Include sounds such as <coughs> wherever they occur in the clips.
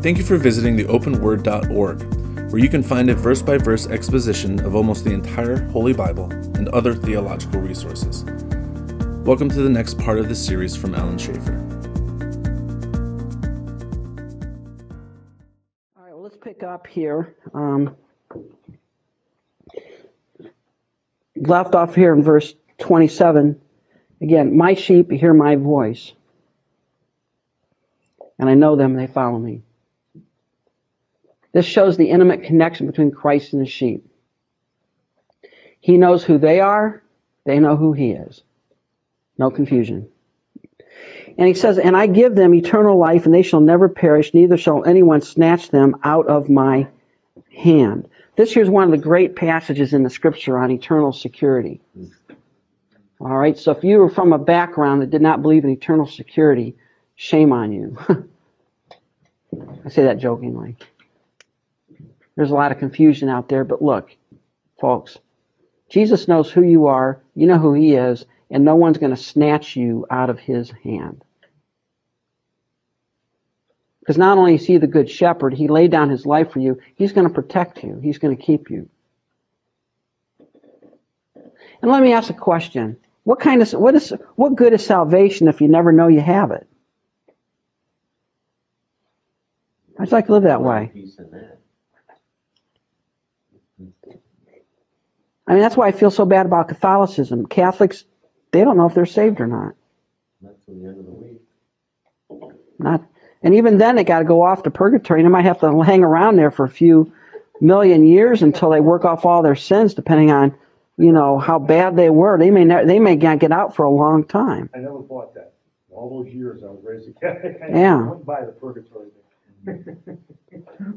Thank you for visiting the openword.org, where you can find a verse by verse exposition of almost the entire Holy Bible and other theological resources. Welcome to the next part of this series from Alan Schaefer. All right, well, let's pick up here. Um, left off here in verse 27. Again, my sheep hear my voice, and I know them, they follow me. This shows the intimate connection between Christ and his sheep. He knows who they are, they know who he is. No confusion. And he says, And I give them eternal life, and they shall never perish, neither shall anyone snatch them out of my hand. This here's one of the great passages in the scripture on eternal security. All right, so if you were from a background that did not believe in eternal security, shame on you. <laughs> I say that jokingly. There's a lot of confusion out there, but look, folks, Jesus knows who you are, you know who he is, and no one's going to snatch you out of his hand. Because not only is he the good shepherd, he laid down his life for you, he's going to protect you, he's going to keep you. And let me ask a question. What kind of what is what good is salvation if you never know you have it? I'd like to live that way. I mean, that's why I feel so bad about Catholicism. Catholics, they don't know if they're saved or not. Not till the end of the week. Not, and even then, they got to go off to purgatory. And they might have to hang around there for a few million years until they work off all their sins, depending on, you know, how bad they were. They may not, they may not get out for a long time. I never bought that. All those years I was raised a Catholic. <laughs> I Yeah. wouldn't buy the purgatory.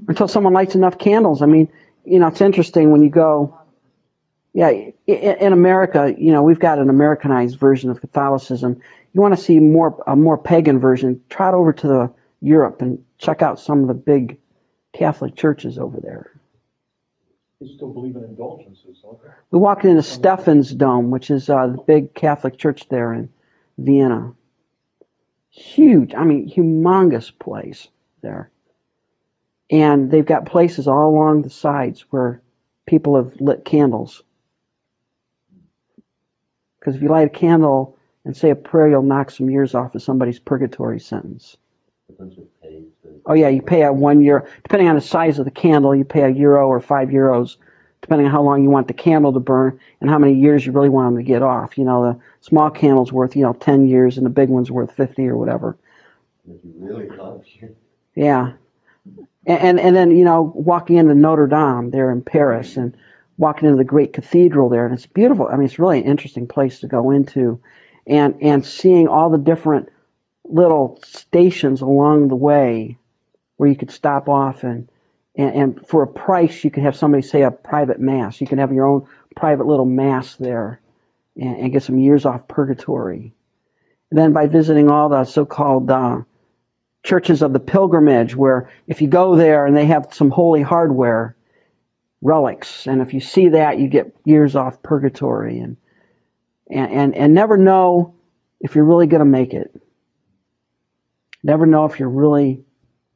Until someone lights enough candles. I mean, you know, it's interesting when you go. Yeah, in America, you know, we've got an Americanized version of Catholicism. You want to see more a more pagan version? Trot over to the Europe and check out some of the big Catholic churches over there. They still believe in indulgences, don't they? We walked into Stephan's Dome, which is uh, the big Catholic church there in Vienna. Huge, I mean, humongous place there. And they've got places all along the sides where people have lit candles. Because if you light a candle and say a prayer, you'll knock some years off of somebody's purgatory sentence. A bunch of paid to- Oh yeah, you pay a one euro, depending on the size of the candle, you pay a euro or five euros, depending on how long you want the candle to burn and how many years you really want them to get off. You know, the small candle's worth, you know, 10 years and the big one's worth 50 or whatever. If you really love you. Yeah. And, and, and then, you know, walking into Notre Dame there in Paris and walking into the great cathedral there, and it's beautiful. I mean, it's really an interesting place to go into and, and seeing all the different little stations along the way where you could stop off and, and, and for a price, you could have somebody say a private mass. You can have your own private little mass there and, and get some years off purgatory. And then by visiting all the so-called, uh, churches of the pilgrimage where if you go there and they have some holy hardware relics and if you see that you get years off purgatory and and and, and never know if you're really going to make it never know if you're really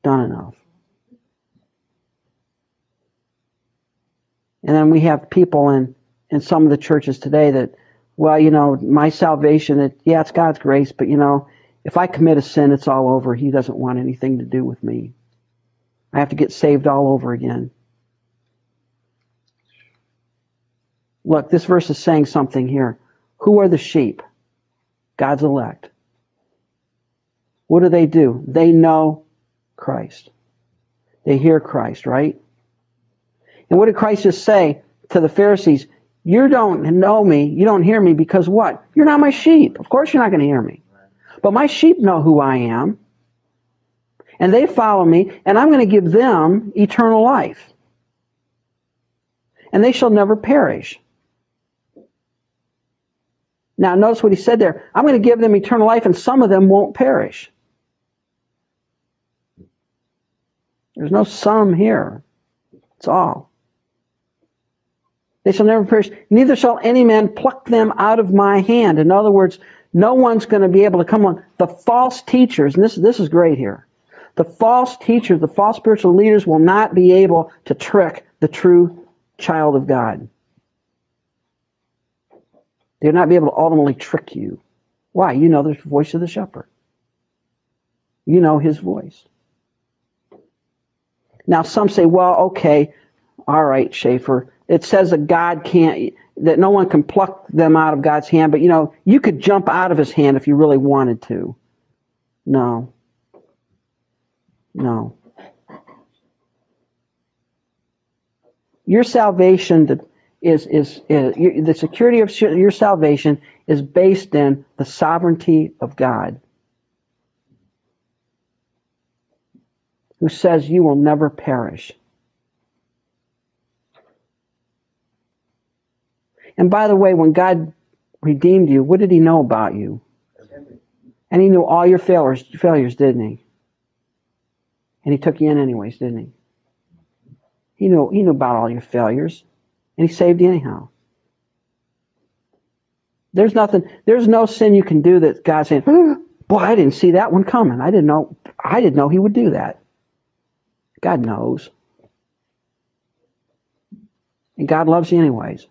done enough and then we have people in in some of the churches today that well you know my salvation it yeah it's god's grace but you know if I commit a sin, it's all over. He doesn't want anything to do with me. I have to get saved all over again. Look, this verse is saying something here. Who are the sheep? God's elect. What do they do? They know Christ. They hear Christ, right? And what did Christ just say to the Pharisees? You don't know me, you don't hear me because what? You're not my sheep. Of course you're not going to hear me. But my sheep know who I am, and they follow me, and I'm going to give them eternal life. And they shall never perish. Now, notice what he said there. I'm going to give them eternal life, and some of them won't perish. There's no some here. It's all. They shall never perish, neither shall any man pluck them out of my hand. In other words, no one's going to be able to come on. The false teachers, and this, this is great here. The false teachers, the false spiritual leaders will not be able to trick the true child of God. They'll not be able to ultimately trick you. Why? You know the voice of the shepherd. You know his voice. Now some say, well, okay, all right, Schaefer. It says that God can't, that no one can pluck them out of God's hand, but you know, you could jump out of his hand if you really wanted to. No. No. Your salvation is, is, uh, is, the security of your salvation is based in the sovereignty of God, who says you will never perish. And by the way, when God redeemed you, what did he know about you? And he knew all your failures, failures, didn't he? And he took you in anyways, didn't he? He knew, he knew about all your failures. And he saved you anyhow. There's nothing, there's no sin you can do that God's saying, <gasps> boy, I didn't see that one coming. I didn't know, I didn't know he would do that. God knows. And God loves you anyways.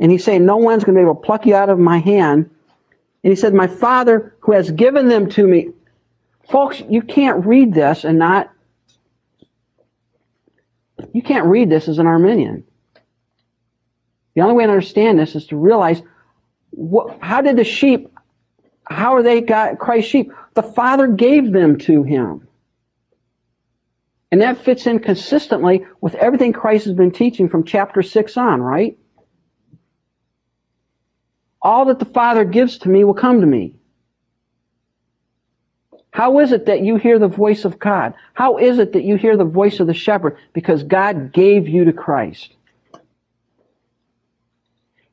And he's saying, no one's going to be able to pluck you out of my hand. And he said, my father who has given them to me. Folks, you can't read this and not, you can't read this as an Arminian. The only way to understand this is to realize how did the sheep, how are they got Christ's sheep? The Father gave them to him. And that fits in consistently with everything Christ has been teaching from chapter 6 on, right? All that the Father gives to me will come to me. How is it that you hear the voice of God? How is it that you hear the voice of the shepherd? Because God gave you to Christ.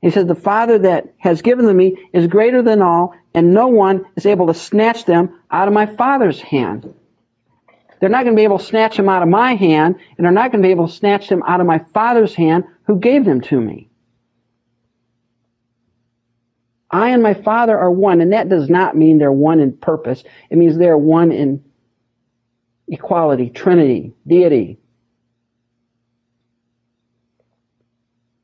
He says, The Father that has given them me is greater than all, and no one is able to snatch them out of my Father's hand. They're not going to be able to snatch them out of my hand, and they're not going to be able to snatch them out of my Father's hand who gave them to me. I and my Father are one, and that does not mean they're one in purpose. It means they're one in equality, trinity, deity.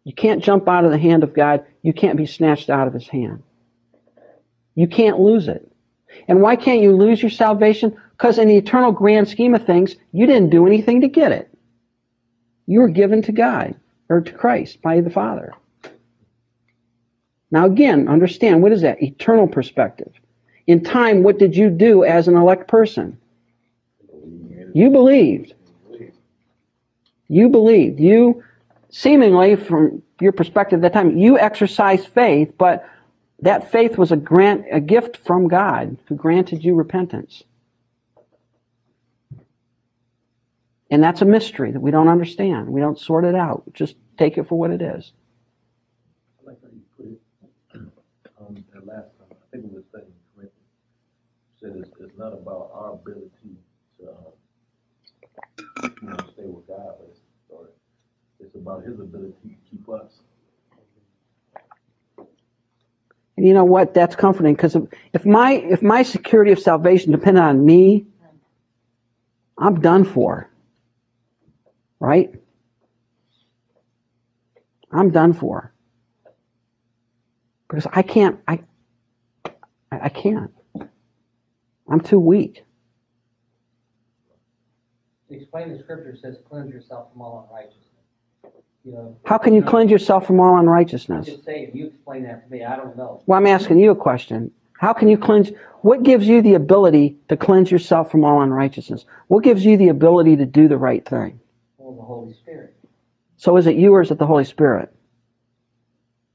You can't jump out of the hand of God. You can't be snatched out of his hand. You can't lose it. And why can't you lose your salvation? Because in the eternal grand scheme of things, you didn't do anything to get it. You were given to God or to Christ by the Father. Now again, understand what is that? Eternal perspective. In time, what did you do as an elect person? You believed. You believed. You seemingly, from your perspective at that time, you exercised faith, but that faith was a grant, a gift from God who granted you repentance. And that's a mystery that we don't understand. We don't sort it out. Just take it for what it is. I like how you put it, um, that last time, I think it was second Corinthians, said it's, it's not about our ability to, um, you know, stay with God, but it's, or it's about his ability to keep us. And you know what? That's comforting because if, if my if my security of salvation depended on me, I'm done for. Right? I'm done for. Because I can't I I I can't. I'm too weak. Explain the scripture says cleanse yourself from all unrighteousness. You know. How can you cleanse yourself from all I'm unrighteousness? just saying, you explain that to me, I don't know. Well, I'm asking you a question. How can you cleanse? What gives you the ability to cleanse yourself from all unrighteousness? What gives you the ability to do the right thing? Well, the Holy Spirit. So is it you or is it the Holy Spirit?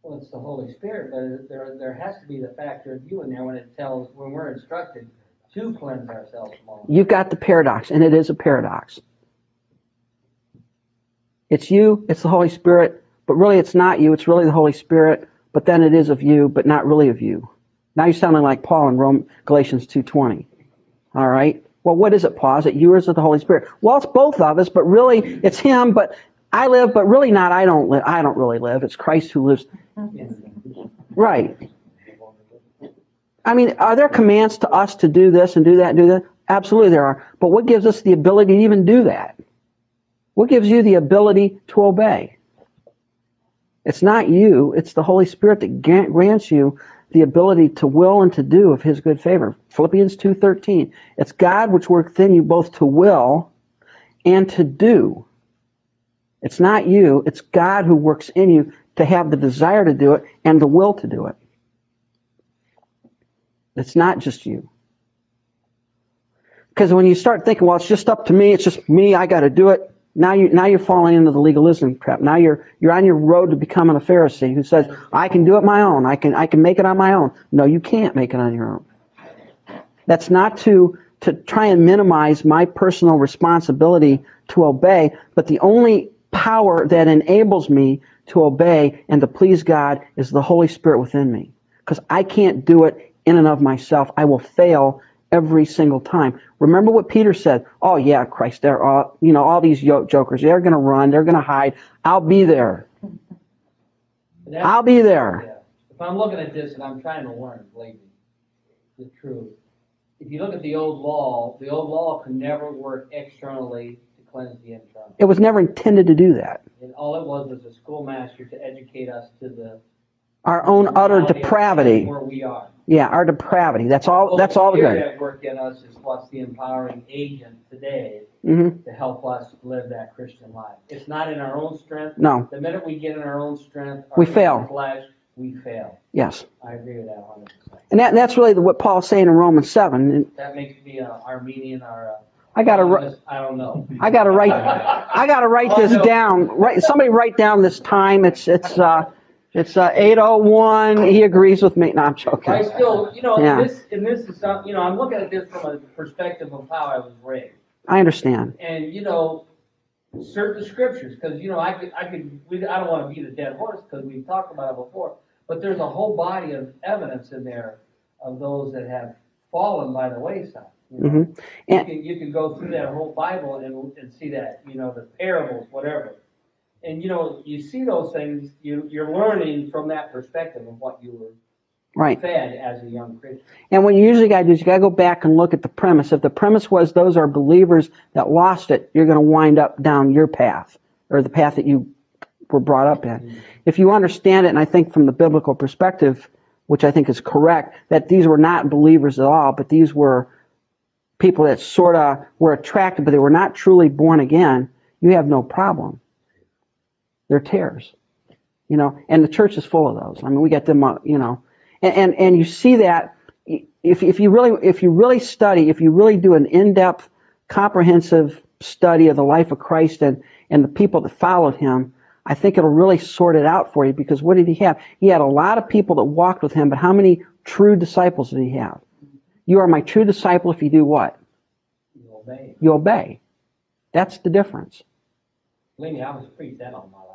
Well, it's the Holy Spirit, but there, there has to be the factor of you in there when it tells, when we're instructed to cleanse ourselves from all. You've got the paradox, and it is a paradox. It's you, it's the Holy Spirit, but really it's not you, it's really the Holy Spirit, but then it is of you, but not really of you. Now you're sounding like Paul in Rome, Galatians 2.20. All right? Well, what is it, Paul? Is it you or is it the Holy Spirit? Well, it's both of us, but really it's him, but I live, but really not I don't live. I don't really live. It's Christ who lives. Right. I mean, are there commands to us to do this and do that and do that? Absolutely there are. But what gives us the ability to even do that? What gives you the ability to obey? It's not you, it's the Holy Spirit that grants you the ability to will and to do of his good favor. Philippians 2:13. It's God which worketh in you both to will and to do. It's not you, it's God who works in you to have the desire to do it and the will to do it. It's not just you. Because when you start thinking, well, it's just up to me, it's just me, I got to do it. Now you now you're falling into the legalism trap. Now you're you're on your road to becoming a Pharisee who says, I can do it my own. I can I can make it on my own. No, you can't make it on your own. That's not to to try and minimize my personal responsibility to obey, but the only power that enables me to obey and to please God is the Holy Spirit within me. Because I can't do it in and of myself. I will fail every single time. Remember what Peter said. Oh yeah, Christ, they're all, you know, all these jokers, they're going to run, they're going to hide. I'll be there. I'll be there. Yeah. If I'm looking at this and I'm trying to learn, believe me, the truth. If you look at the old law, the old law could never work externally to cleanse the internal. It was never intended to do that. And all it was was a schoolmaster to educate us to the. Our own utter depravity. Where we are. Yeah, our depravity. That's all. That's all the good. Spirit at work in us is what's the empowering agent today hmm to help us live that Christian life. It's not in our own strength. No. The minute we get in our own strength. our We fail. Flesh, we fail. Yes. I agree with that hundred. And that, that's really what Paul's saying in Romans seven. And That makes me a Arminian or a. I got to. I don't know. I got to write. I got to write <laughs> this down. Write somebody write down this time. It's it's uh it's uh, 801. He agrees with me. No, I'm joking. I still, you know, Yeah. this, and this is some, you know, I'm looking at this from a perspective of how I was raised. I understand. And, you know, certain scriptures, because, you know, I could, I could, we, I don't want to beat a dead horse, because we've talked about it before, but there's a whole body of evidence in there of those that have fallen by the wayside. you know. hmm You And can, you can go through that whole Bible and, and see that, you know, the parables, whatever. And, you know, you see those things, you, you're learning from that perspective of what you were right. fed as a young Christian. And what you usually got to do is you got to go back and look at the premise. If the premise was those are believers that lost it, you're going to wind up down your path or the path that you were brought up in. Mm-hmm. If you understand it, and I think from the biblical perspective, which I think is correct, that these were not believers at all, but these were people that sort of were attracted, but they were not truly born again, you have no problem. They're tares. You know, and the church is full of those. I mean, we got them, uh, you know, and, and, and you see that if, if you really, if you really study, if you really do an in-depth, comprehensive study of the life of Christ and, and the people that followed him, I think it'll really sort it out for you because what did he have? He had a lot of people that walked with him, but how many true disciples did he have? You are my true disciple if you do what? You obey. You obey. That's the difference. Believe me, I was preached that all my life.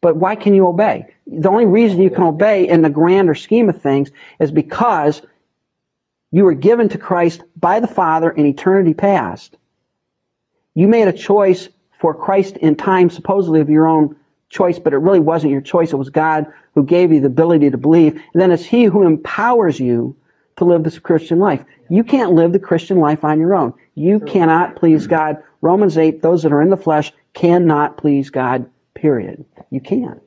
But why can you obey? The only reason you can obey in the grander scheme of things is because you were given to Christ by the Father in eternity past. You made a choice for Christ in time, supposedly of your own choice, but it really wasn't your choice. It was God who gave you the ability to believe. And then it's He who empowers you to live this Christian life. You can't live the Christian life on your own. You cannot please God. Romans 8, those that are in the flesh cannot please God, period. You can't.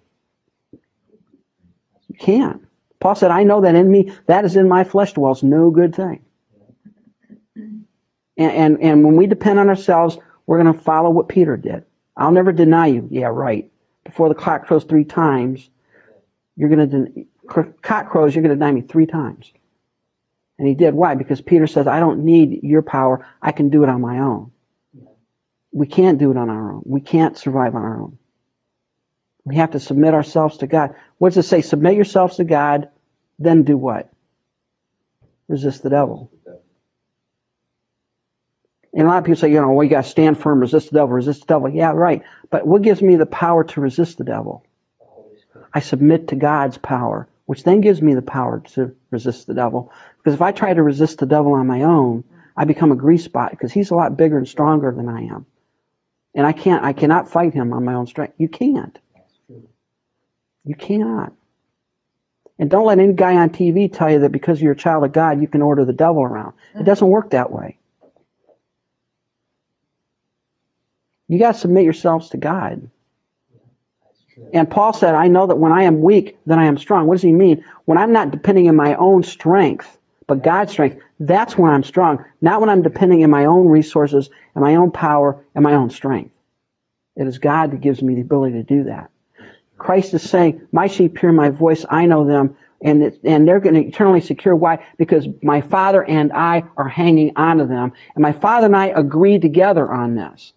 You can't. Paul said, I know that in me, that is in my flesh dwells no good thing. And, and, and when we depend on ourselves, we're going to follow what Peter did. I'll never deny you. Yeah, right. Before the clock crows three times, you're going to, den- cock crows, you're going to deny me three times. And he did. Why? Because Peter says, I don't need your power. I can do it on my own. We can't do it on our own. We can't survive on our own. We have to submit ourselves to God. What does it say? Submit yourselves to God, then do what? Resist the devil. And a lot of people say, you know, well, got to stand firm, resist the devil, resist the devil. Yeah, right. But what gives me the power to resist the devil? I submit to God's power, which then gives me the power to resist the devil. Because if I try to resist the devil on my own, I become a grease spot because he's a lot bigger and stronger than I am. And I can't, I cannot fight him on my own strength. You can't. You cannot. And don't let any guy on TV tell you that because you're a child of God, you can order the devil around. It mm-hmm. doesn't work that way. You got to submit yourselves to God. And Paul said, I know that when I am weak, then I am strong. What does he mean? When I'm not depending on my own strength, but God's strength, that's when I'm strong. Not when I'm depending on my own resources and my own power and my own strength. It is God that gives me the ability to do that. Christ is saying, My sheep hear my voice, I know them, and, it, and they're going to eternally secure. Why? Because my Father and I are hanging on to them, and my Father and I agree together on this.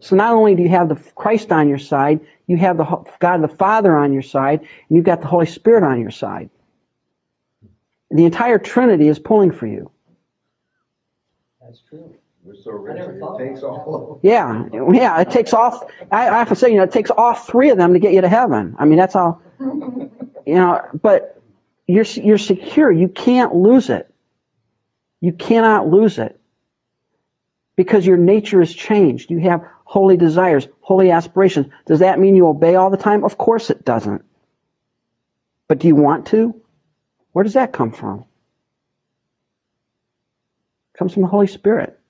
So not only do you have the Christ on your side, you have the God the Father on your side, and you've got the Holy Spirit on your side. The entire Trinity is pulling for you. That's true. We're so rich, never thought it takes about all. Yeah, yeah. It takes all. I, I often say, you know, it takes all three of them to get you to heaven. I mean, that's all. <laughs> You know, but you're you're secure. You can't lose it. You cannot lose it because your nature is changed. You have holy desires, holy aspirations. Does that mean you obey all the time? Of course it doesn't. But do you want to? Where does that come from? It comes from the Holy Spirit.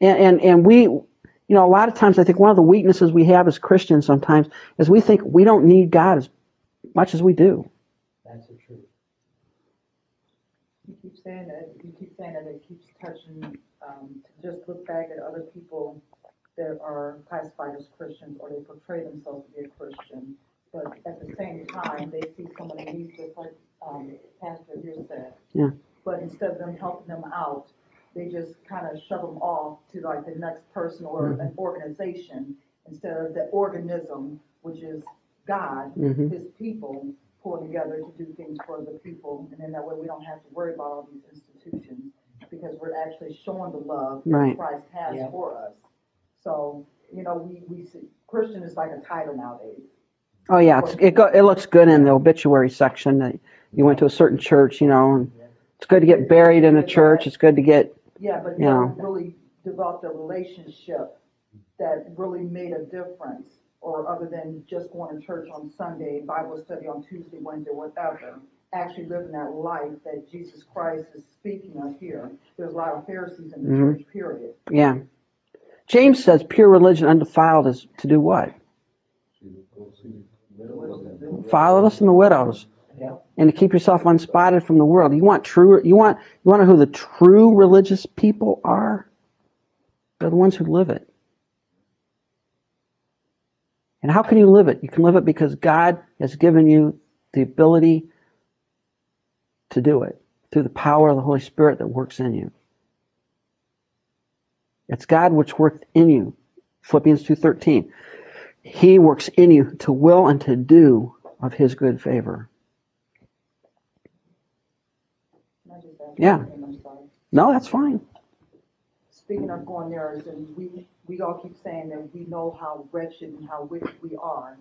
And, and, and we, you know, a lot of times I think one of the weaknesses we have as Christians sometimes is we think we don't need God as much as we do. That's the truth. You keep saying that, you keep saying that it keeps touching, um, to just look back at other people that are classified as Christians or they portray themselves to be a Christian. But at the same time, they see someone in need, just like, um, Pastor here said. Yeah. But instead of them helping them out, they just kind of shove them off to like the next person or an organization instead of the organism, which is God, Mhm. his people, pulling together to do things for the people. And then that way we don't have to worry about all these institutions because we're actually showing the love Right. that Christ has Yeah. for us. So, you know, we, we see, Christian is like a title nowadays. Oh yeah, it's, it go, it looks good in the obituary section that you went to a certain church, you know, and it's good to get buried in a church. It's good to get, Yeah, but they Yeah. don't really developed a relationship that really made a difference. Or other than just going to church on Sunday, Bible study on Tuesday, Wednesday, whatever. Actually living that life that Jesus Christ is speaking of here. There's a lot of Pharisees in the Mhm. church, period. yeah. James says pure religion undefiled is to do what? Follow us and the widows. And to keep yourself unspotted from the world. You want true, you want, you want to know who the true religious people are? They're the ones who live it. And how can you live it? You can live it because God has given you the ability to do it through the power of the Holy Spirit that works in you. It's God which worked in you. Philippians 2:13. He works in you to will and to do of his good favor. Can I just ask Yeah. I'm sorry. No, that's fine. Speaking of going there, is and we, we all keep saying that we know how wretched and how wicked we are.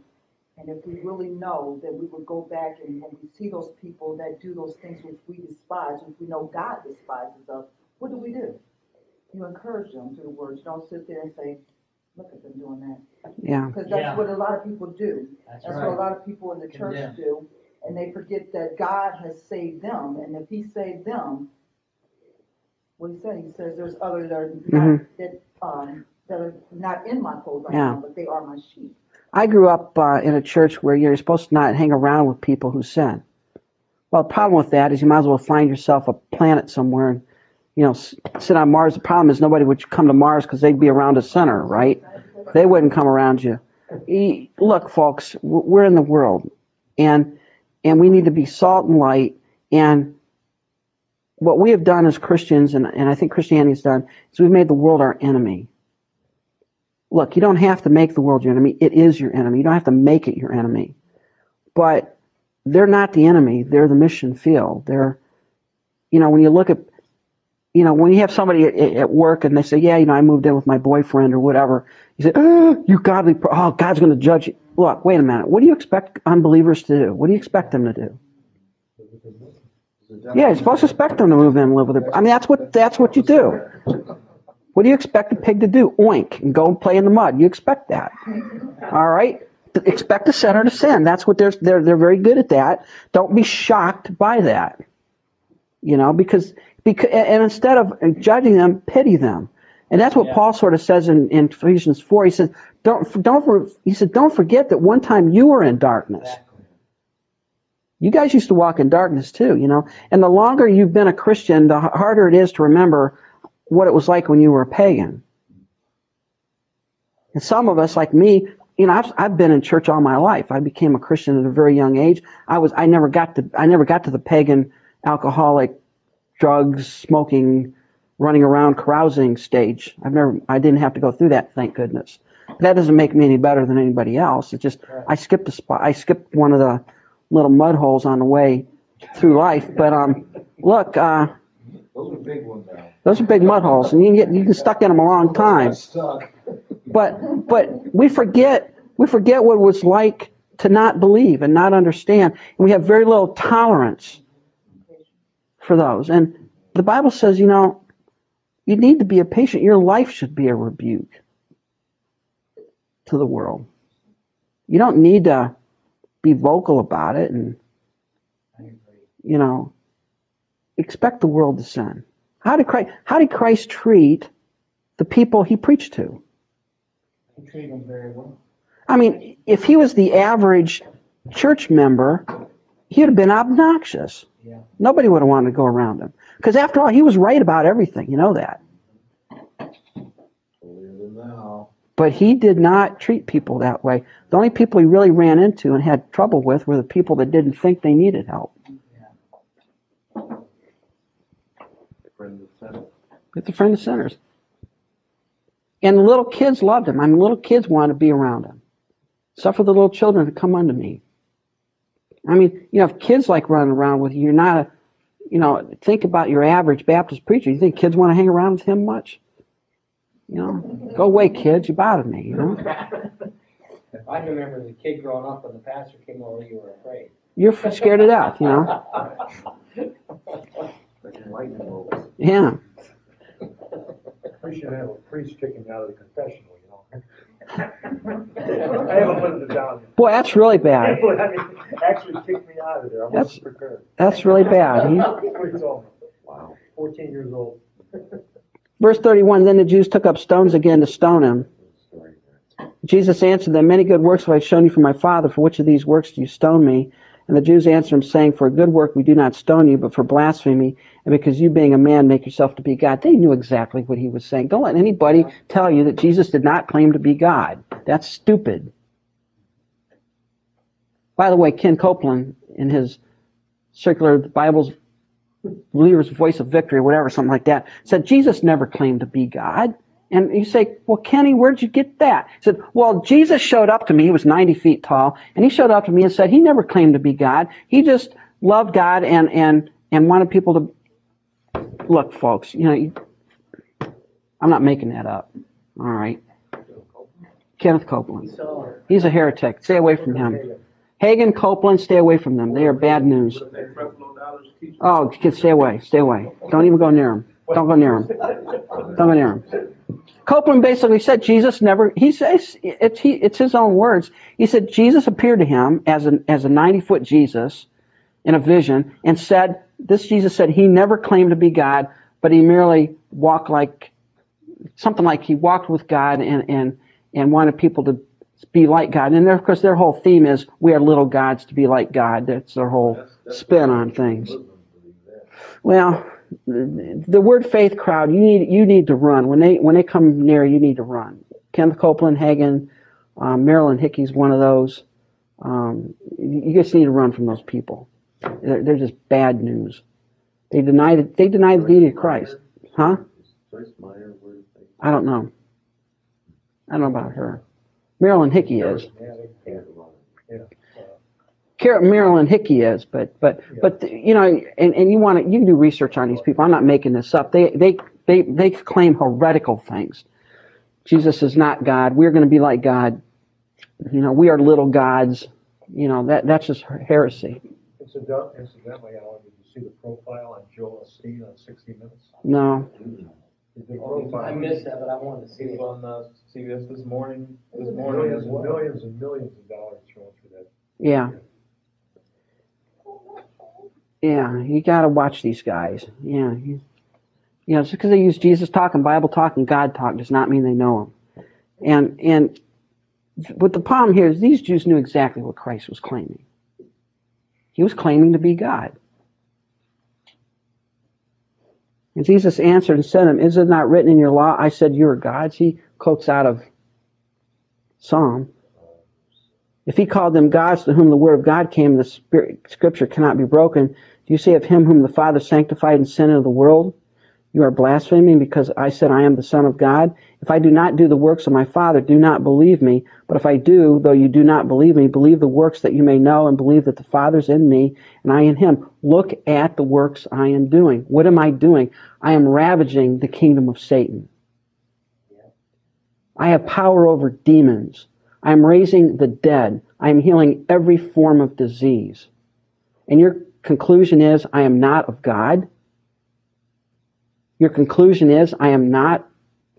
And if we really know that we would go back and when we see those people that do those things which we despise, which we know God despises us, what do we do? You encourage them through the words. Don't sit there and say, look at them doing that. Yeah. Because Yeah. that's what a lot of people do. That's That's what a lot of people in the church Condemn. do. And they forget that God has saved them. And if he saved them, what he said, he says there's others that are not, Mhm. that, um, that are not in my fold right Yeah. now, but they are my sheep. I grew up uh, in a church where you're supposed to not hang around with people who sin. Well, the problem with that is you might as well find yourself a planet somewhere and, you know, sit on Mars. The problem is nobody would come to Mars because they'd be around a sinner, right? They wouldn't come around you. Look, folks, we're in the world, and and we need to be salt and light. And what we have done as Christians, and, and I think Christianity has done, is we've made the world our enemy. Look, you don't have to make the world your enemy. It is your enemy. You don't have to make it your enemy. But they're not the enemy. They're the mission field. They're, you know, when you look at, you know, when you have somebody at, at work and they say, yeah, you know, I moved in with my boyfriend or whatever, you say, oh, you godly, oh, God's going to judge you. Look, wait a minute. What do you expect unbelievers to do? What do you expect them to do? Yeah, you're supposed to expect them to move in and live with their. I mean, that's what that's what you do. What do you expect a pig to do? Oink and go and play in the mud. You expect that. All right. expect the sinner to sin. That's what they're they're they're very good at that. Don't be shocked by that. You know, because because and instead of judging them, pity them. And that's what Yeah. Paul sort of says in, in Ephesians four. He says, "Don't don't he said, don't forget that one time you were in darkness. Exactly. You guys used to walk in darkness too, you know. And the longer you've been a Christian, the harder it is to remember what it was like when you were a pagan. And some of us, like me, you know, I've, I've been in church all my life. I became a Christian at a very young age. I was, I never got to, I never got to the pagan, alcoholic, drugs, smoking, running around, carousing stage. I've never, I didn't have to go through that, thank goodness. That doesn't make me any better than anybody else. It just, I skipped a spot, I skipped one of the little mud holes on the way through life. But, um, look, uh, Those are big ones now. those are big mud holes and you can get, you can stuck in them a long time. Stuck. <laughs> But but we forget we forget what it was like to not believe and not understand. And we have very little tolerance for those. And the Bible says, you know, you need to be a patient. Your life should be a rebuke to the world. You don't need to be vocal about it and you know expect the world to sin. How did Christ how did Christ treat the people he preached to? He treated them very well. I mean, if he was the average church member, he'd have been obnoxious. Yeah. Nobody would have wanted to go around him. Because after all, he was right about everything. You know that. Holier than thou. But he did not treat people that way. The only people he really ran into and had trouble with were the people that didn't think they needed help. Friend of It's a friend of sinners. And the little kids loved him. I mean, little kids wanted to be around him. Suffer the little children to come unto me. I mean, you know, if kids like running around with you, you're not a, you know, think about your average Baptist preacher. You think kids want to hang around with him much? You know, go away, kids. You bothered me, you know? <laughs> If I remember as a kid growing up when the pastor came over, you were afraid. You're scared to death, you know? Like. <laughs> Yeah. We should have a priest kicking out of the confessional, you know? I haven't put it down yet. Boy, that's really bad. <laughs> I mean, actually kicked me out of there. I That's- wasn't prepared. That's really bad. He, That's what he told me. Wow. Fourteen years old. verse 31, then the Jews took up stones again to stone him. Story. Jesus answered them, Many good works have I shown you from my Father. For which of these works do you stone me? And the Jews answered him, saying, For a good work we do not stone you, but for blasphemy, and because you, being a man, make yourself to be God. They knew exactly what he was saying. Don't let anybody tell you that Jesus did not claim to be God. That's stupid. By the way, Ken Copeland, in his circular the Bible's believer's voice of victory, or whatever, something like that, said Jesus never claimed to be God. And you say, well, Kenny, where'd you get that? He said, well, Jesus showed up to me. He was 90 feet tall. And he showed up to me and said he never claimed to be God. He just loved God and, and, and wanted people to, look, folks, you know, you, I'm not making that up. All right. Kenneth Copeland. He's a heretic. Stay away from him. Hagin, Copeland, stay away from them. They are bad news. Oh, stay away. Stay away. Don't even go near him. Don't go near him. Don't go near him. Copeland basically said Jesus never. He says it's he, it's his own words. He said Jesus appeared to him as an as a 90 foot Jesus in a vision and said this Jesus said he never claimed to be God, but he merely walked like something like he walked with God and and and wanted people to be like God. And of course, their whole theme is we are little gods to be like God. That's their whole That's- that's spin on things. Muslims believe that. Well, the word faith crowd, you need you need to run when they when they come near. You need to run. Kenneth Copeland, Hagin, um, Marilyn Hickey's one of those. Um, you just need to run from those people. They're, they're just bad news. They deny the, they deny the deity of Christ, huh? I don't know. I don't know about her. Marilyn Hickey is. Marilyn Hickey is, but but but you know, and, and you want to you can do research on these people. I'm not making this up. They they they they claim heretical things. Jesus is not God. We're going to be like God. You know, we are little gods. You know that that's just heresy. Incidentally, Alan, did you see the profile on Joel Osteen on sixty minutes? No, He's. I missed that, but I wanted to see It it. on uh, CBS this morning, this morning Millions as and well. millions and millions of dollars thrown through that. Yeah. Yeah, you got to watch these guys. Yeah, you, you know, just because they use Jesus talk and Bible talk and God talk does not mean they know Him. And and what the problem here is these Jews knew exactly what Christ was claiming. He was claiming to be God. And Jesus answered and said to them, Is it not written in your law, I said you are gods? He quotes out of Psalm. If he called them gods to whom the word of God came, the spirit, scripture cannot be broken. Do you say of him whom the Father sanctified and sent into the world? You are blaspheming because I said I am the Son of God. If I do not do the works of my Father, do not believe me. But if I do, though you do not believe me, believe the works that you may know and believe that the Father's in me and I in him. Look at the works I am doing. What am I doing? I am ravaging the kingdom of Satan. I have power over demons. I am raising the dead. I am healing every form of disease. And your conclusion is, I am not of God? Your conclusion is, I am not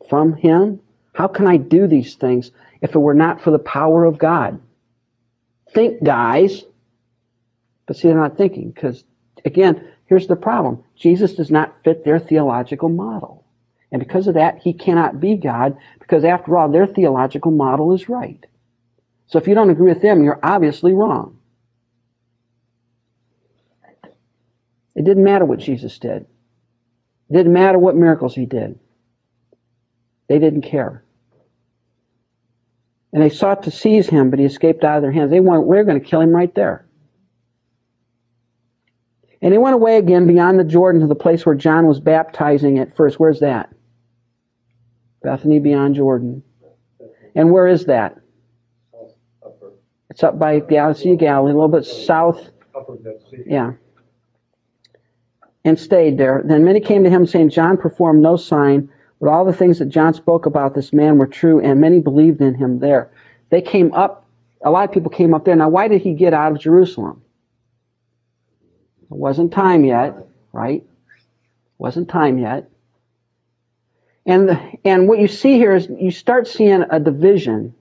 from Him? How can I do these things if it were not for the power of God? Think, guys. But see, they're not thinking because, again, here's the problem Jesus does not fit their theological model. And because of that, he cannot be God because, after all, their theological model is right. So if you don't agree with them, you're obviously wrong. It didn't matter what Jesus did. It didn't matter what miracles he did. They didn't care. And they sought to seize him, but he escaped out of their hands. They went, we're going to kill him right there. And they went away again beyond the Jordan to the place where John was baptizing at first. Where's that? Bethany beyond Jordan. And where is that? It's up by the of Galilee, a little bit south Sea. Yeah. And stayed there. Then many came to him saying, John performed no sign, but all the things that John spoke about this man were true, and many believed in him there. They came up, a lot of people came up there. Now, why did he get out of Jerusalem? It wasn't time yet, right? Wasn't time yet. And, and what you see here is you start seeing a division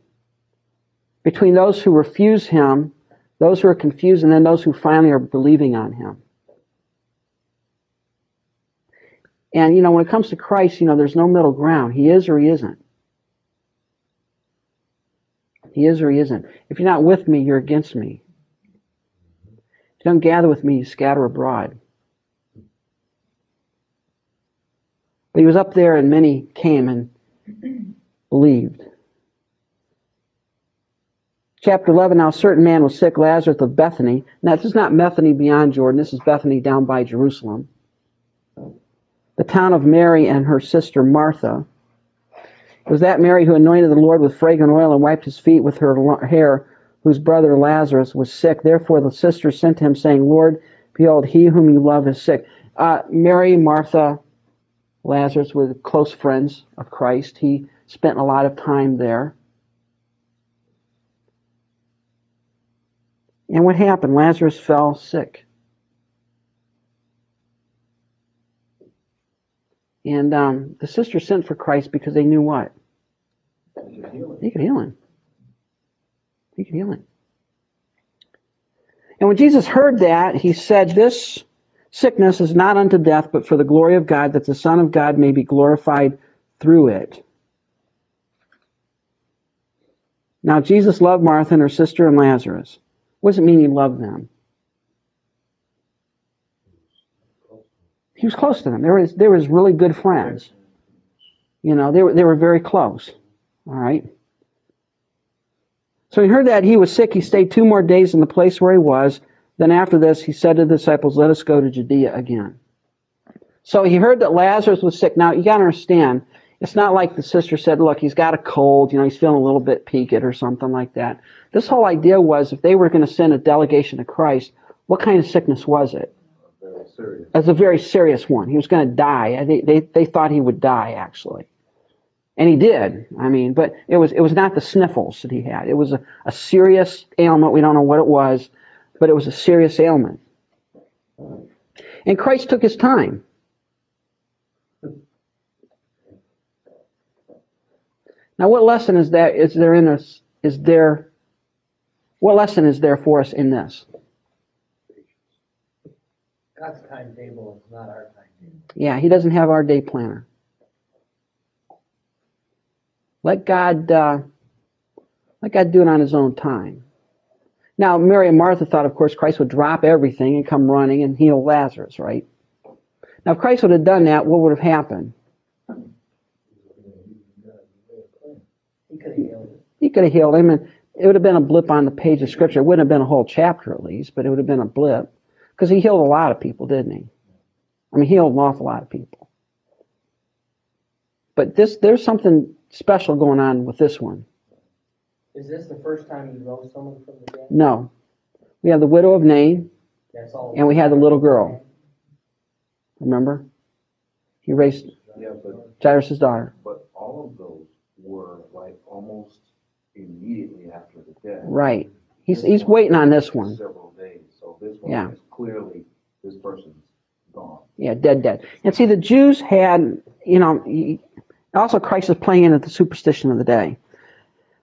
between those who refuse him, those who are confused, and then those who finally are believing on him. And, you know, when it comes to Christ, you know, there's no middle ground. He is or he isn't. He is or he isn't. If you're not with me, you're against me. If you don't gather with me, you scatter abroad. But he was up there and many came and believed. Chapter 11, now a certain man was sick, Lazarus of Bethany. Now this is not Bethany beyond Jordan, this is Bethany down by Jerusalem. The town of Mary and her sister Martha. It was that Mary who anointed the Lord with fragrant oil and wiped his feet with her hair, whose brother Lazarus was sick. Therefore the sister sent him, saying, Lord, behold, he whom you love is sick. Uh, Mary, Martha, Lazarus were close friends of Christ. He spent a lot of time there. And what happened? Lazarus fell sick. And um, the sister sent for Christ because they knew what? He could heal him. He could heal him. And when Jesus heard that, he said, This sickness is not unto death, but for the glory of God, that the Son of God may be glorified through it. Now, Jesus loved Martha and her sister and Lazarus. What does it mean he loved them? He was close to them. They were, they were his really good friends. You know, they were, they were very close. All right. So he heard that he was sick. He stayed two more days in the place where he was. Then after this, he said to the disciples, Let us go to Judea again. So he heard that Lazarus was sick. Now, you got to understand, it's not like the sister said, Look, he's got a cold. You know, he's feeling a little bit peaked or something like that. This whole idea was if they were going to send a delegation to Christ, what kind of sickness was it? It's a very serious one. He was going to die. They, they, they thought he would die, actually. And he did. I mean, but it was, it was not the sniffles that he had. It was a, a serious ailment. We don't know what it was, but it was a serious ailment. And Christ took his time. Now, what lesson is that? Is there in us? Is there? What lesson is there for us in this? God's timetable is not our timetable. Yeah, He doesn't have our day planner. Let God, uh, let God do it on His own time. Now, Mary and Martha thought, of course, Christ would drop everything and come running and heal Lazarus, right? Now, if Christ would have done that, what would have happened? Could have healed it. He could have healed him, and it would have been a blip on the page of Scripture. It wouldn't have been a whole chapter, at least, but it would have been a blip because he healed a lot of people, didn't he? I mean, he healed an awful lot of people. But this, there's something special going on with this one. Is this the first time you rose someone from the dead? No, we have the widow of Nain, That's all. and we had the little girl. Remember? He raised Yeah, but, Jairus' daughter. but all of those were like almost immediately after the death. Right. He's This he's waiting on this one. Several days, so this one Yeah. is clearly, this person's gone. Yeah, dead, dead. And see, the Jews had, you know, also Christ is playing into the superstition of the day.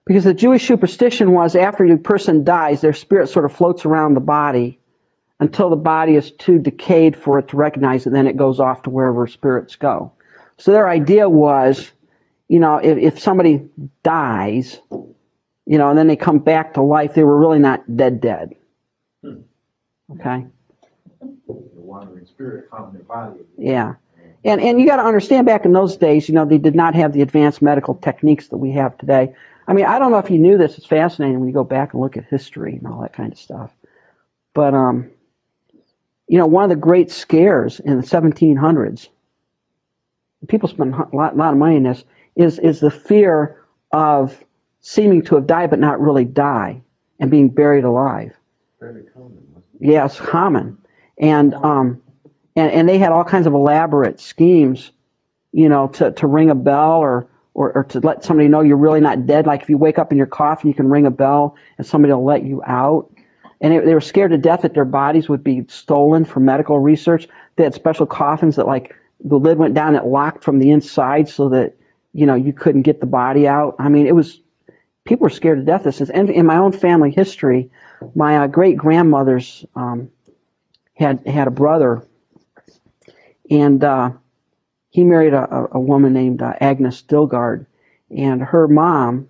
Because the Jewish superstition was after a person dies, their spirit sort of floats around the body until the body is too decayed for it to recognize it, then it goes off to wherever spirits go. So their idea was, you know, if, if somebody dies, you know, and then they come back to life, they were really not dead, dead. Okay? The wandering spirit found their body. Yeah. And and you got to understand back in those days, you know, they did not have the advanced medical techniques that we have today. I mean, I don't know if you knew this. It's fascinating when you go back and look at history and all that kind of stuff. But um, you know, one of the great scares in the 1700s, people spent a lot, lot of money in this, is is the fear of seeming to have died but not really die and being buried alive. Fairly common, wasn't Yeah, common. And um and, and they had all kinds of elaborate schemes, you know, to, to ring a bell or, or, or to let somebody know you're really not dead. Like if you wake up in your coffin, you can ring a bell and somebody will let you out. And they, they were scared to death that their bodies would be stolen for medical research. They had special coffins that like the lid went down, it locked from the inside so that, you know, you couldn't get the body out. I mean, it was, people were scared to death of this. And in my own family history, my uh, great grandmother's um, had had a brother, and uh, he married a, a- woman named uh, Agnes Stilgard, and her mom,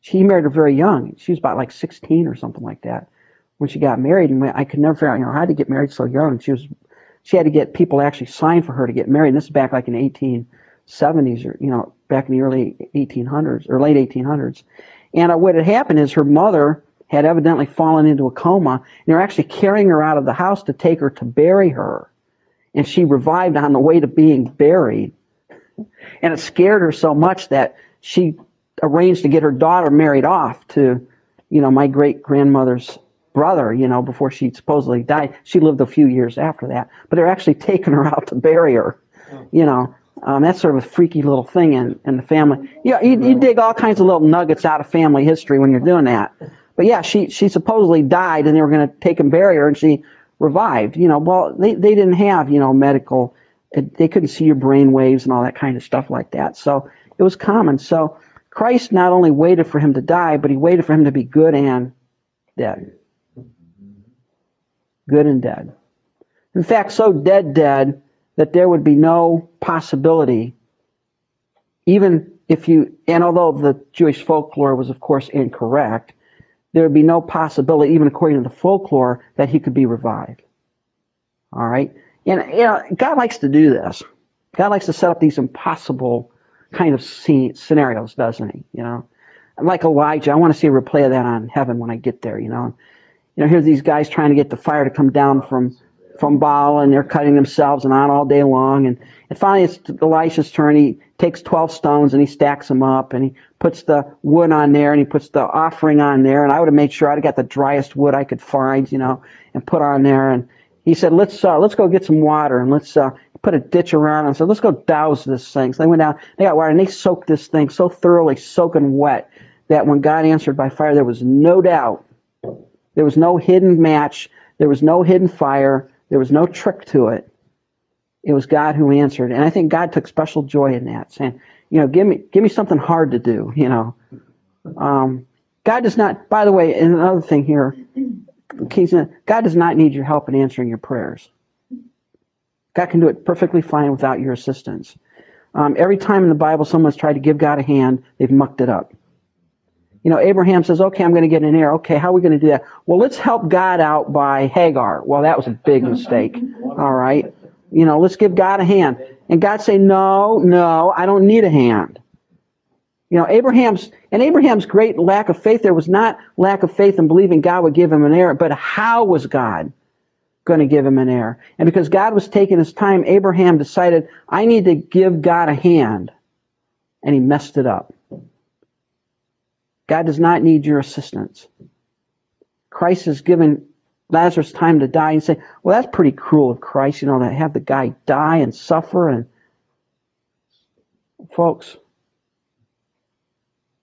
she married her very young. She was about like 16 or something like that when she got married. And I could never figure out, you know, how to get married so young. She was, she had to get people actually sign for her to get married. And this is back like in the 1870s or you know back in the early 1800s or late 1800s. And uh, what had happened is her mother had evidently fallen into a coma, and they were actually carrying her out of the house to take her to bury her. And she revived on the way to being buried. And it scared her so much that she arranged to get her daughter married off to, you know, my great grandmother's brother, you know, before she supposedly died. She lived a few years after that. But they're actually <laughs> taking her out to bury her, you know. Um, that's sort of a freaky little thing in, in the family. Yeah, you, you dig all kinds of little nuggets out of family history when you're doing that. But yeah, she, she supposedly died and they were going to take and bury her and she revived. You know, well, they, they didn't have, you know, medical, uh, they couldn't see your brain waves and all that kind of stuff like that. So it was common. So Christ not only waited for him to die, but he waited for him to be good and dead. Good and dead. In fact, so dead, dead, that there would be no possibility, even if you, and although the Jewish folklore was, of course, incorrect, there would be no possibility, even according to the folklore, that he could be revived. All right? And, you know, God likes to do this. God likes to set up these impossible kind of scenarios, doesn't he? You know? Like Elijah, I want to see a replay of that on heaven when I get there, you know? You know, here's these guys trying to get the fire to come down from, from Baal, and they're cutting themselves and on all day long. And, and finally, it's Elisha's turn. He takes 12 stones and he stacks them up, and he puts the wood on there, and he puts the offering on there. And I would have made sure I'd got the driest wood I could find, you know, and put on there. And he said, let's, uh, let's go get some water, and let's, uh, put a ditch around and said, let's go douse this thing. So they went down, they got water, and they soaked this thing so thoroughly soaking wet that when God answered by fire, there was no doubt there was no hidden match. There was no hidden fire. There was no trick to it. It was God who answered. And I think God took special joy in that, saying, you know, give me give me something hard to do. You know, um, God does not. By the way, and another thing here, God does not need your help in answering your prayers. God can do it perfectly fine without your assistance. Um, every time in the Bible someone's tried to give God a hand, they've mucked it up. You know, Abraham says, okay, I'm going to get an heir. Okay, how are we going to do that? Well, let's help God out by Hagar. Well, that was a big mistake. All right. You know, let's give God a hand. And God say, no, no, I don't need a hand. You know, Abraham's, and Abraham's great lack of faith there was not lack of faith in believing God would give him an heir, but how was God going to give him an heir? And because God was taking his time, Abraham decided, I need to give God a hand. And he messed it up. God does not need your assistance. Christ has given Lazarus time to die and say, well, that's pretty cruel of Christ, you know, to have the guy die and suffer and folks,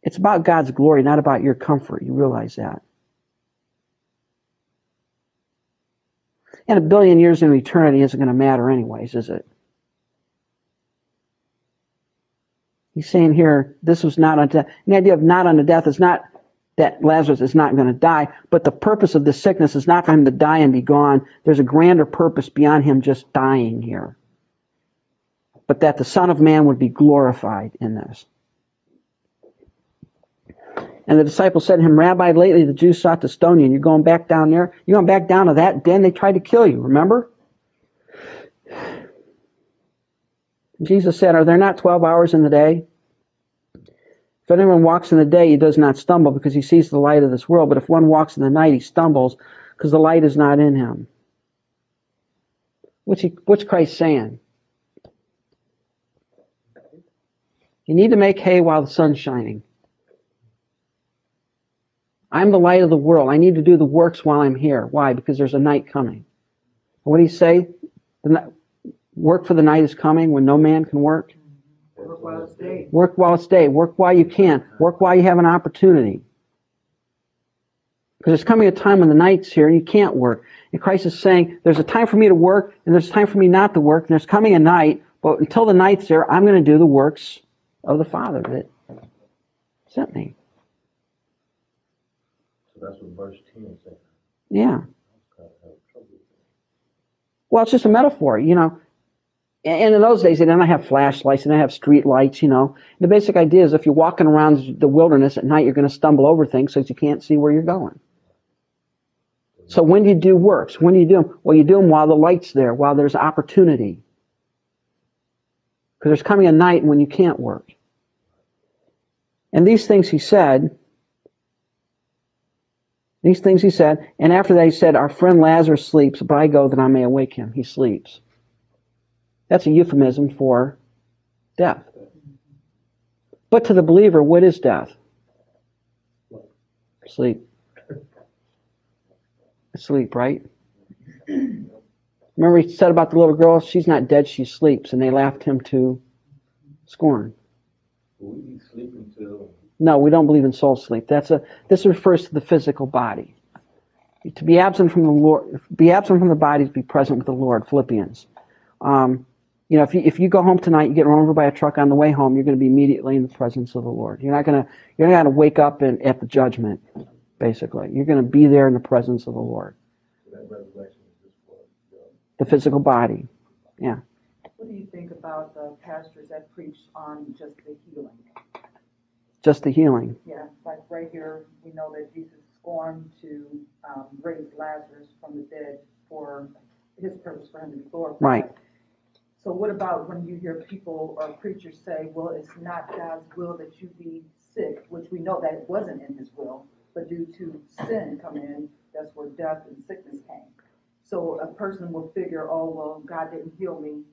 it's about God's glory, not about your comfort. You realize that. And a billion years in eternity isn't going to matter anyways, is it? He's saying here, this was not unto death. The idea of not unto death is not that Lazarus is not going to die, but the purpose of this sickness is not for him to die and be gone. There's a grander purpose beyond him just dying here. But that the Son of Man would be glorified in this. And the disciples said to him, Rabbi, lately the Jews sought to stone you, and you're going back down there. You're going back down to that den they tried to kill you, remember? Jesus said, Are there not 12 hours in the day? If anyone walks in the day, he does not stumble because he sees the light of this world. But if one walks in the night, he stumbles because the light is not in him. What's, he, what's Christ saying? You need to make hay while the sun's shining. I'm the light of the world. I need to do the works while I'm here. Why? Because there's a night coming. What do you say? The work for the night is coming when no man can work. Work while it's day. Work while it's day. Work while you can. Work while you have an opportunity. Because there's coming a time when the night's here and you can't work. And Christ is saying, there's a time for me to work and there's a time for me not to work. And there's coming a night, but until the night's there, I'm going to do the works of the Father that sent me. So that's what verse ten is saying. Yeah. Kind of have trouble with that. Well, it's just a metaphor, you know. And in those days, they didn't have flashlights, they didn't have street lights, you know. The basic idea is if you're walking around the wilderness at night, you're going to stumble over things that you can't see where you're going. So when do you do works? When do you do them? Well, you do them while the light's there, while there's opportunity. Because there's coming a night when you can't work. And these things he said, these things he said, and after that he said, Our friend Lazarus sleeps, but I go that I may awake him. He sleeps. That's a euphemism for death. But to the believer, what is death? Sleep. Sleep, right? Remember he said about the little girl, she's not dead, she sleeps, and they laughed him to scorn. We be sleeping No, we don't believe in soul sleep. That's a this refers to the physical body. To be absent from the Lord, be absent from the body, to be present with the Lord. Philippians. Um, you know, if you if you go home tonight, you get run over by a truck on the way home, you're going to be immediately in the presence of the Lord. You're not going to you're not going to wake up in, at the judgment. Basically, you're going to be there in the presence of the Lord. that resurrection is just for the The physical body. Yeah. What do you think about the pastors that preach on just the healing? Just the healing. Yeah, like right here, we know that Jesus scorned to um, raise Lazarus from the dead for his purpose for him to be glorified. Right. So what about when you hear people or preachers say, well, it's not God's will that you be sick, which we know that it wasn't in his will, but due to sin come in, that's where death and sickness came. So a person will figure, oh, well, God didn't heal me.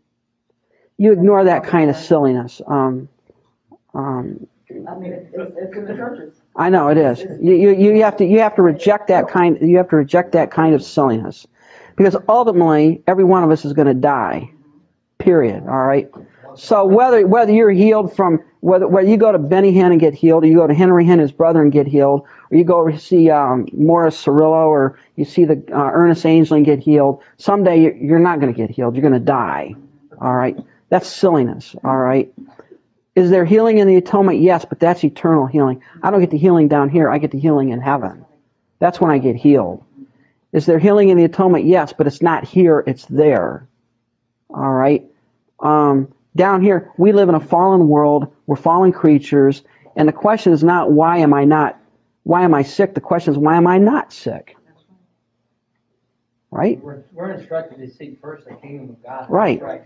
You ignore that kind of silliness. Um, um, I mean, it's, it's it's in the churches. I know it is. You, you, you have to you have to reject that kind you have to reject that kind of silliness, because ultimately every one of us is going to die. Period. All right. So whether whether you're healed from whether whether you go to Benny Hinn and get healed, or you go to Henry Hinn his brother and get healed, or you go see um, Morris Cerullo, or you see the uh, Ernest Angley and get healed, someday you're not going to get healed. You're going to die. All right. That's silliness. All right. Is there healing in the atonement? Yes, but that's eternal healing. I don't get the healing down here. I get the healing in heaven. That's when I get healed. Is there healing in the atonement? Yes, but it's not here. It's there. All right. Um, down here, we live in a fallen world. We're fallen creatures, and the question is not why am I not, why am I sick? The question is why am I not sick? Right? We're, we're instructed to seek first the kingdom of God. and Right.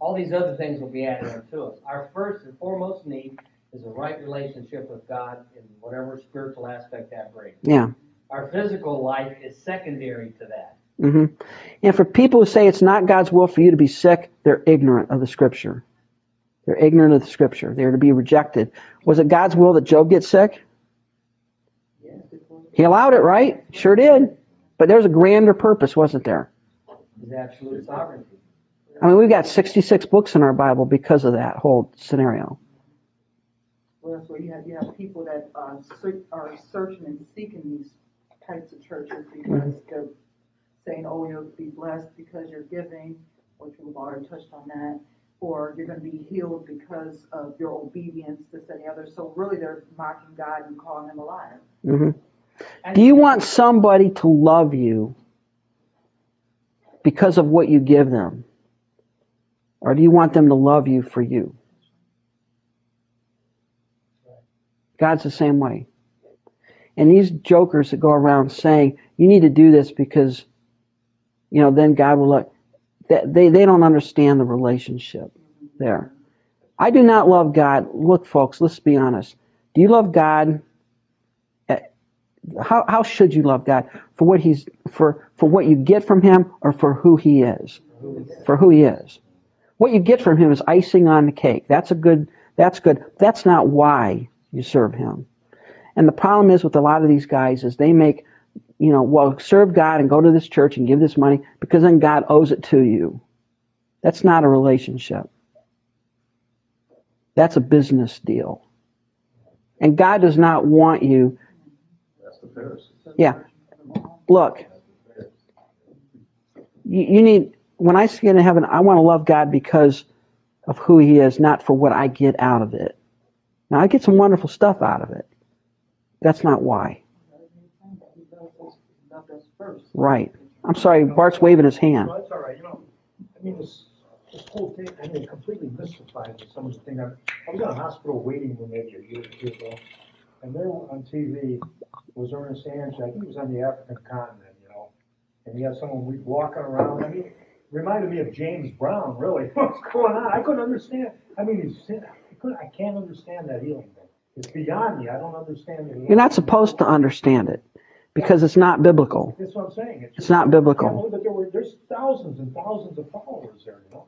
All these other things will be added unto us. Our first and foremost need is a right relationship with God in whatever spiritual aspect that brings. Yeah. Our physical life is secondary to that. Hmm And for people who say it's not God's will for you to be sick, they're ignorant of the scripture. They're ignorant of the scripture. They're to be rejected. Was it God's will that Job get sick? He allowed it, right? Sure did. But there's a grander purpose, wasn't there? His absolute sovereignty. I mean, we've got 66 books in our Bible because of that whole scenario. Well, that's where you have, you have people that uh, search, are searching and seeking these types of churches because they're saying, oh, you'll be blessed because you're giving, which we've already touched on that, or you're gonna be healed because of your obedience, this and the other. So really, they're mocking God and calling him a liar. hmm Do you want somebody to love you because of what you give them? Or do you want them to love you for you? God's the same way. And these jokers that go around saying, you need to do this because, you know, then God will look, they, they don't understand the relationship there. I do not love God. Look, folks, let's be honest. Do you love God? Eh, how, how should you love God? For what he's, for, for what you get from him or for who he is? For who he is. What you get from him is icing on the cake. That's a good, that's good. That's not why you serve him. And the problem is with a lot of these guys is they make, you know, well, serve God and go to this church and give this money because then God owes it to you. That's not a relationship. That's a business deal. And God does not want you, That's the Pharisees. yeah, look, you, you need, when I get into heaven, I want to love God because of who he is, not for what I get out of it. Now, I get some wonderful stuff out of it. That's not why. He loved us first. Right. I'm sorry, Bart's waving his hand. No, that's all right, you know, I mean, this, this whole thing, I mean, completely mystified with some of the thing. I I was in a hospital waiting room maybe a year or two ago, and there on TV was Ernest Ange, I think he was on the African continent, you know, and he had someone we- walking around, I mean, reminded me of James Brown, really, <laughs> what's going on? I couldn't understand, I mean, he's, I couldn't, I can't understand that healing thing. It's beyond me, I don't understand the. You're not supposed to understand it because it's not biblical. That's what I'm saying. It's just- not biblical. Yeah, well, But there were, there's thousands and thousands of followers there, you know?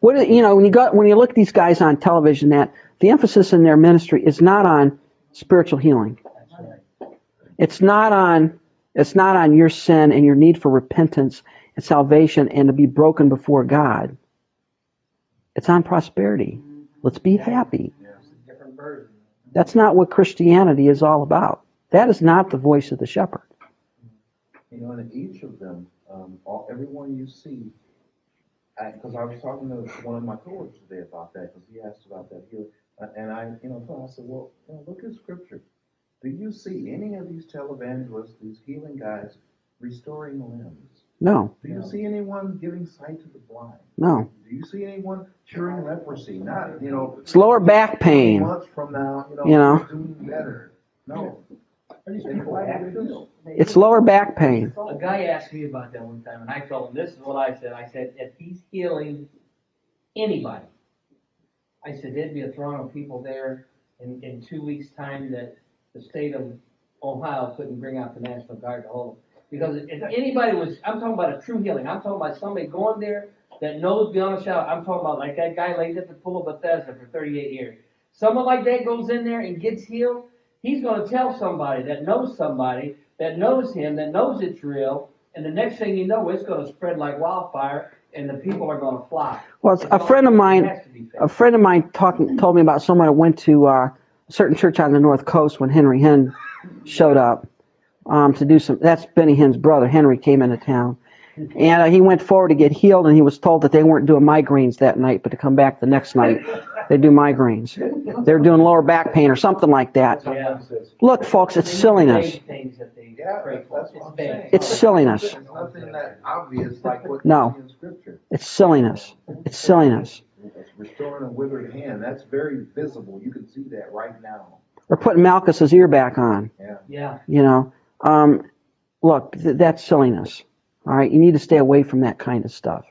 What you know when you got when you look at these guys on television, that the emphasis in their ministry is not on spiritual healing. It's not on it's not on your sin and your need for repentance and salvation and to be broken before God. It's on prosperity. Let's be happy. It's a different version. That's not what Christianity is all about. That is not the voice of the shepherd. You know, and each of them, um, all, everyone you see, because I was talking to one of my coworkers today about that, because he asked about that healing, uh, and I, you know, told him, I said, well, you know, look at scripture. Do you see any of these televangelists, these healing guys, restoring limbs? No, Do you see anyone giving sight to the blind? no. Do you see anyone curing leprosy? Not, you know. It's lower back pain. Months from now, you know, You know. doing better. No. It's lower back pain. A guy asked me about that one time, and I told him, this is what I said. I said, if he's healing anybody, I said, there'd be a throng of people there in, in two weeks' time that the state of Ohio couldn't bring out the National Guard to hold him. Because if anybody was, I'm talking about a true healing, I'm talking about somebody going there that knows beyond a shadow, I'm talking about like that guy laid at the pool of Bethesda for thirty-eight years. Someone like that goes in there and gets healed, he's gonna tell somebody that knows somebody, that knows him, that knows it's real, and the next thing you know, it's gonna spread like wildfire, and the people are gonna fly. Well, it's- a friend of mine, It has to be a friend of mine talking told me about someone that went to uh, a certain church on the north coast when Henry Hinn showed up um, to do some. That's Benny Hinn's brother. Henry came into town, and uh, he went forward to get healed, and he was told that they weren't doing migraines that night, but to come back the next night. They do migraines. They're doing lower back pain or something like that. Look, folks, it's silliness. It's silliness. No. It's silliness. It's silliness. It's Restoring a withered hand, that's very visible, you can see that right now, Or putting Malchus's ear back on. yeah. Yeah, You know, um, look, th- that's silliness. All right, you need to stay away from that kind of stuff.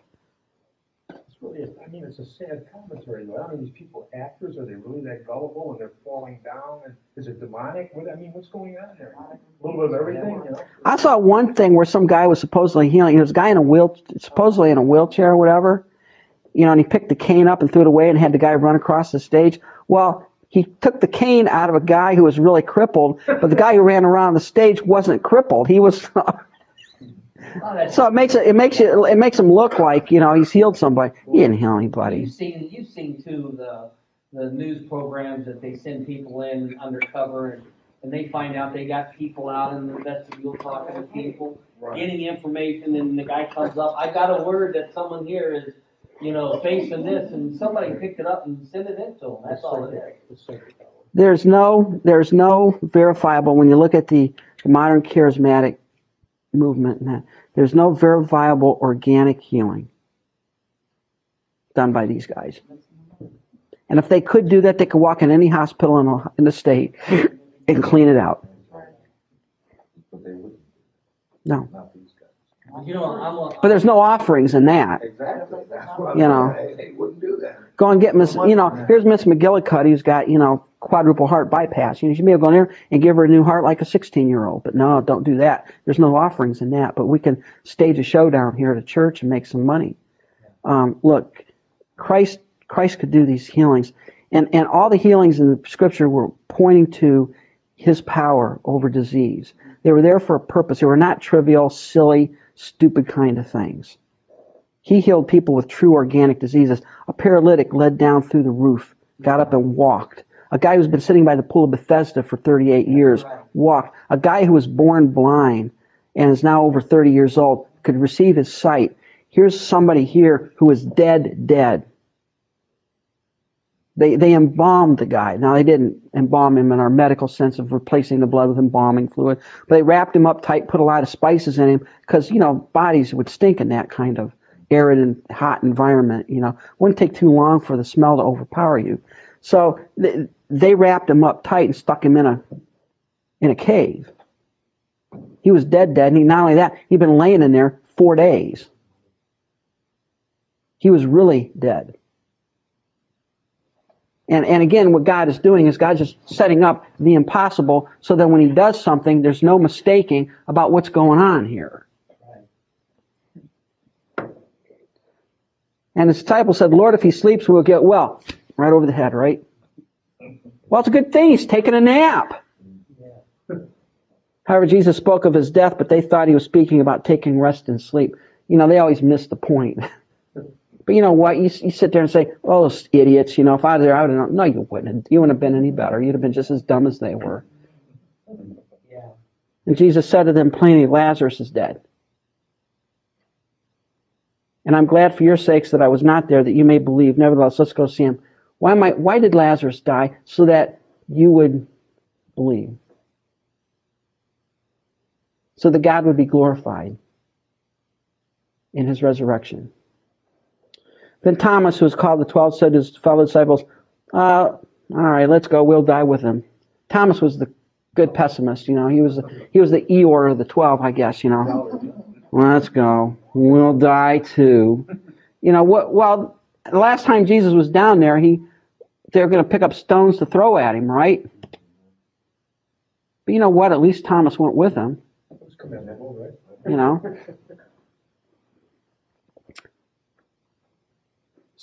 It's really, I mean, it's a sad commentary, though. I mean, these people actors, are they really that gullible and they're falling down? And is it demonic? What, I mean, what's going on there? A little bit of everything, you know? I saw one thing where some guy was supposedly healing. There was a guy in a wheel, supposedly in a wheelchair or whatever. You know, and he picked the cane up and threw it away and had the guy run across the stage. Well, he took the cane out of a guy who was really crippled, but the guy who ran around the stage wasn't crippled. He was. <laughs> That's- so it makes it, it makes you, it makes him look like you know he's healed somebody. He didn't heal anybody. You've seen, you've seen too, the, the news programs that they send people in undercover and, and they find out they got people out in the vestibule talking to people, getting information, and the guy comes up, I got a word that someone here is, you know, facing this, and somebody picked it up and sent it in to them, that's all it is. There's no, there's no verifiable when you look at the, the modern charismatic movement. and that, There's no verifiable organic healing done by these guys. And if they could do that, they could walk in any hospital in, the- in the state and clean it out. But they wouldn't, No, not these guys. You know, I'm a. but there's no offerings in that. Exactly, that's what You know. they wouldn't do that. Go and get Miss, you know, here's Miss McGillicuddy who's got, you know, quadruple heart bypass. You know, you should be able to go in there and give her a new heart like a 16 year old. But no, don't do that. There's no offerings in that. But we can stage a show down here at a church and make some money. Um, look, Christ, Christ could do these healings. And, and all the healings in the scripture were pointing to his power over disease. They were there for a purpose. They were not trivial, silly, stupid kind of things. He healed people with true organic diseases. A paralytic led down through the roof, got up and walked. A guy who's been sitting by the pool of Bethesda for 38 years walked. A guy who was born blind and is now over 30 years old could receive his sight. Here's somebody here who is dead, dead. They, they embalmed the guy. Now, they didn't embalm him in our medical sense of replacing the blood with embalming fluid, but they wrapped him up tight, put a lot of spices in him, because, you know, bodies would stink in that kind of arid and hot environment, you know. Wouldn't take too long for the smell to overpower you. So they, they wrapped him up tight and stuck him in a, in a cave. He was dead, dead, and he, not only that, he'd been laying in there four days. He was really dead. And, and again, what God is doing is God's just setting up the impossible so that when He does something, there's no mistaking about what's going on here. And his disciple said, Lord, if he sleeps, we'll get well. Right over the head, right? Well, it's a good thing he's taking a nap. However, Jesus spoke of his death, but they thought he was speaking about taking rest and sleep. You know, they always miss the point. <laughs> But you know what? You, you sit there and say, "Oh, those idiots!" You know, if I was there, I would have. No, you wouldn't. have. You wouldn't have been any better. You'd have been just as dumb as they were. Yeah. And Jesus said to them plainly, "Lazarus is dead." And I'm glad for your sakes that I was not there, that you may believe. Nevertheless, let's go see him. Why am I, Why did Lazarus die? So that you would believe. So that God would be glorified in his resurrection. Then Thomas, who was called the twelve, said to his fellow disciples, uh, all right, let's go. We'll die with him. Thomas was the good pessimist, you know. He was the he was the Eeyore of the twelve, I guess, you know. Let's go. We'll die too. You know what? Well, the last time Jesus was down there, he they were going to pick up stones to throw at him, right? But you know what? At least Thomas went with him. It's commendable, right? You know. <laughs>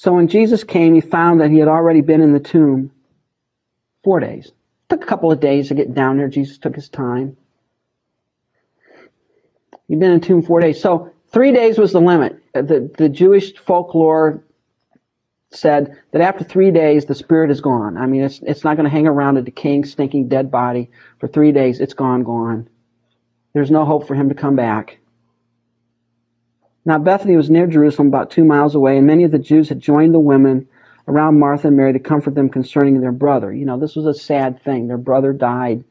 So when Jesus came, he found that he had already been in the tomb four days. It took a couple of days to get down there. Jesus took his time. He'd been in the tomb four days. So three days was the limit. Uh, The, the Jewish folklore said that after three days, the spirit is gone. I mean, it's, it's not going to hang around a decaying, stinking, dead body for three days. It's gone, gone. There's no hope for him to come back. Now, Bethany was near Jerusalem, about two miles away, and many of the Jews had joined the women around Martha and Mary to comfort them concerning their brother. You know, this was a sad thing. Their brother died.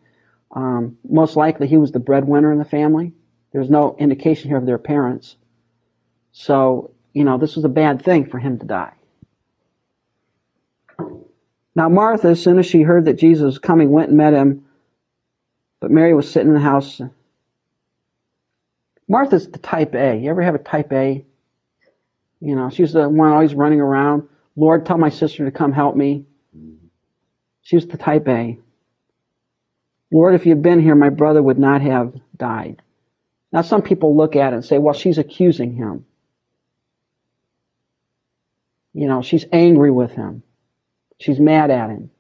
Um, most likely he was the breadwinner in the family. There's no indication here of their parents. So, you know, this was a bad thing for him to die. Now, Martha, as soon as she heard that Jesus was coming, went and met him. But Mary was sitting in the house. Martha's the type A. You ever have a type A? You know, she's the one always running around. Lord, tell my sister to come help me. She was the type A. Lord, if you'd been here, my brother would not have died. Now, some people look at it and say, well, she's accusing him. You know, she's angry with him. She's mad at him.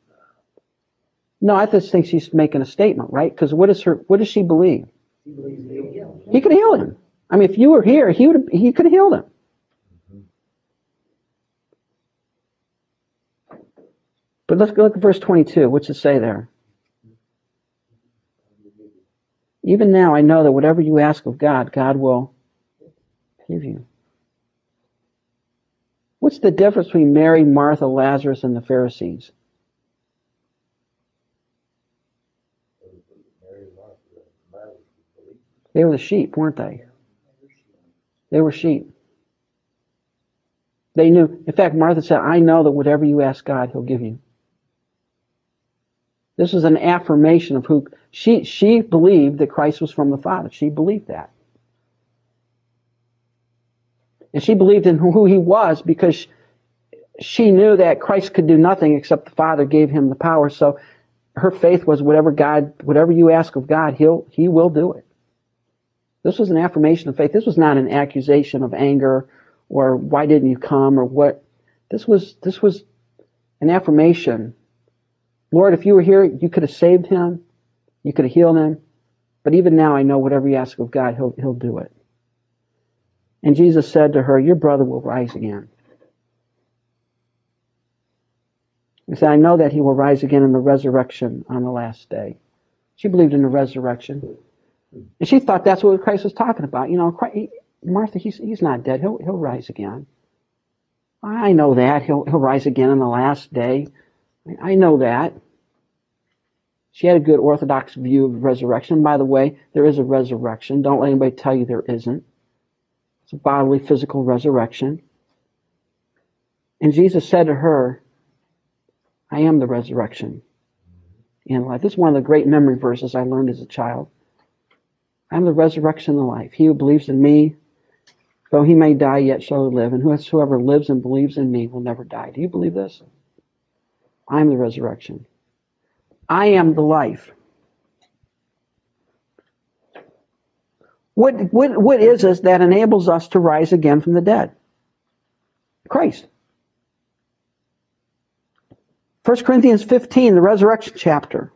No, I just think she's making a statement, right? Because what is her? What does she believe? He could heal him. I mean, if you were here, he would. He could have healed him. But let's go look at verse 22. What's it say there? Even now, I know that whatever you ask of God, God will give you. What's the difference between Mary, Martha, Lazarus, and the Pharisees? They were the sheep, weren't they? They were sheep. They knew. In fact, Martha said, I know that whatever you ask God, He'll give you. This was an affirmation of who she she believed that Christ was from the Father. She believed that. And she believed in who he was because she knew that Christ could do nothing except the Father gave him the power. So her faith was whatever God, whatever you ask of God, he'll he will do it. This was an affirmation of faith. This was not an accusation of anger or why didn't you come or what. This was this was an affirmation. Lord, if you were here, you could have saved him, you could have healed him, but even now I know whatever you ask of God, he'll he'll do it. And Jesus said to her, Your brother will rise again. He said, I know that he will rise again in the resurrection on the last day. She believed in the resurrection. And she thought that's what Christ was talking about. You know, Christ, Martha, he's, he's not dead. He'll, he'll rise again. I know that. He'll, he'll rise again on the last day. I know that. She had a good orthodox view of resurrection. By the way, there is a resurrection. Don't let anybody tell you there isn't. It's a bodily, physical resurrection. And Jesus said to her, I am the resurrection and life. This is one of the great memory verses I learned as a child. I am the resurrection and the life. He who believes in me, though he may die, yet shall he live. And whosoever lives and believes in me will never die. Do you believe this? I am the resurrection. I am the life. What, what, what is it that enables us to rise again from the dead? Christ. 1 Corinthians 15, the resurrection chapter.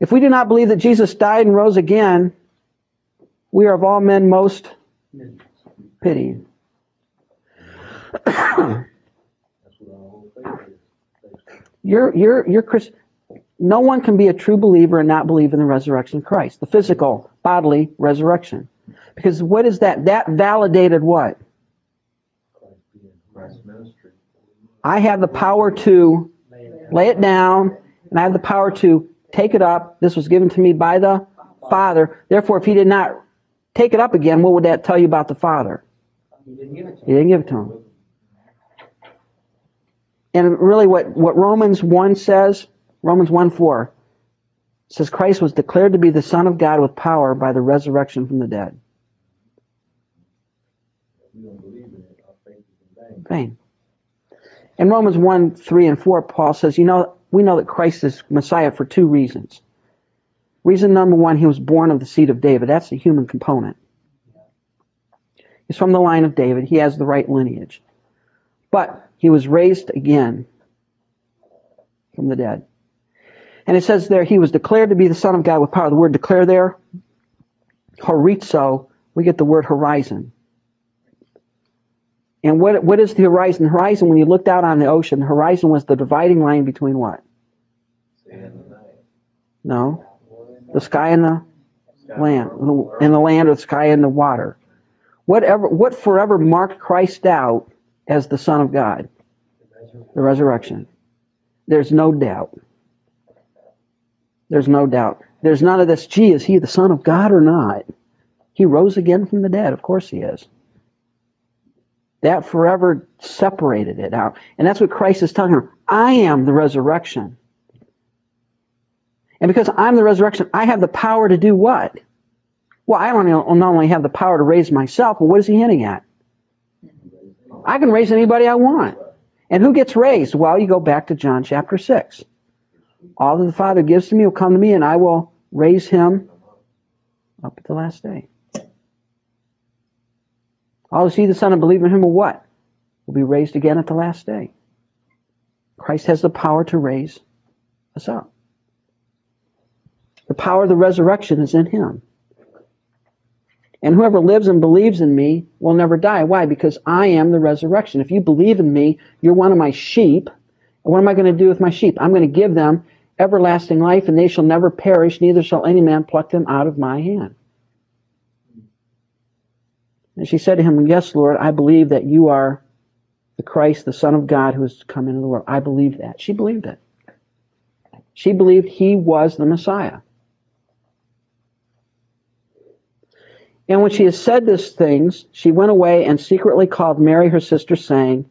If we do not believe that Jesus died and rose again, we are of all men most pitied. <coughs> you're, you're, you're Chris. No one can be a true believer and not believe in the resurrection of Christ, the physical, bodily resurrection. Because what is that? That validated what? I have the power to lay it down, and I have the power to take it up. This was given to me by the Father. Therefore, if he did not take it up again, what would that tell you about the Father? He didn't give it to He didn't give it to him. And really, what, what Romans 1 says, Romans 1 4, says Christ was declared to be the Son of God with power by the resurrection from the dead. Vain. In Romans 1 3 and 4, Paul says, You know, we know that Christ is Messiah for two reasons. Reason number one, he was born of the seed of David. That's the human component. He's from the line of David. He has the right lineage. But he was raised again from the dead. And it says there, he was declared to be the Son of God with power. The word declare there, horizo, we get the word horizon. And what, what is the horizon? The horizon, when you looked out on the ocean, the horizon was the dividing line between what? No. The sky and the land. And the land or the sky and the water. Whatever, what forever marked Christ out as the Son of God, the resurrection. There's no doubt. There's no doubt. There's none of this, gee, is he the Son of God or not? He rose again from the dead. Of course he is. That forever separated it out. And that's what Christ is telling her. I am the resurrection. And because I'm the resurrection, I have the power to do what? Well, I don't not only have the power to raise myself, but what is he hinting at? I can raise anybody I want. And who gets raised? Well, you go back to John chapter 6. All that the Father gives to me will come to me, and I will raise him up at the last day. All who see the Son and believe in him will what? Will be raised again at the last day. Christ has the power to raise us up. The power of the resurrection is in him. And whoever lives and believes in me will never die. Why? Because I am the resurrection. If you believe in me, you're one of my sheep. And what am I going to do with my sheep? I'm going to give them everlasting life, and they shall never perish, neither shall any man pluck them out of my hand. And she said to him, Yes, Lord, I believe that you are the Christ, the Son of God, who has come into the world. I believe that. She believed it. She believed he was the Messiah. And when she had said these things, she went away and secretly called Mary, her sister, saying,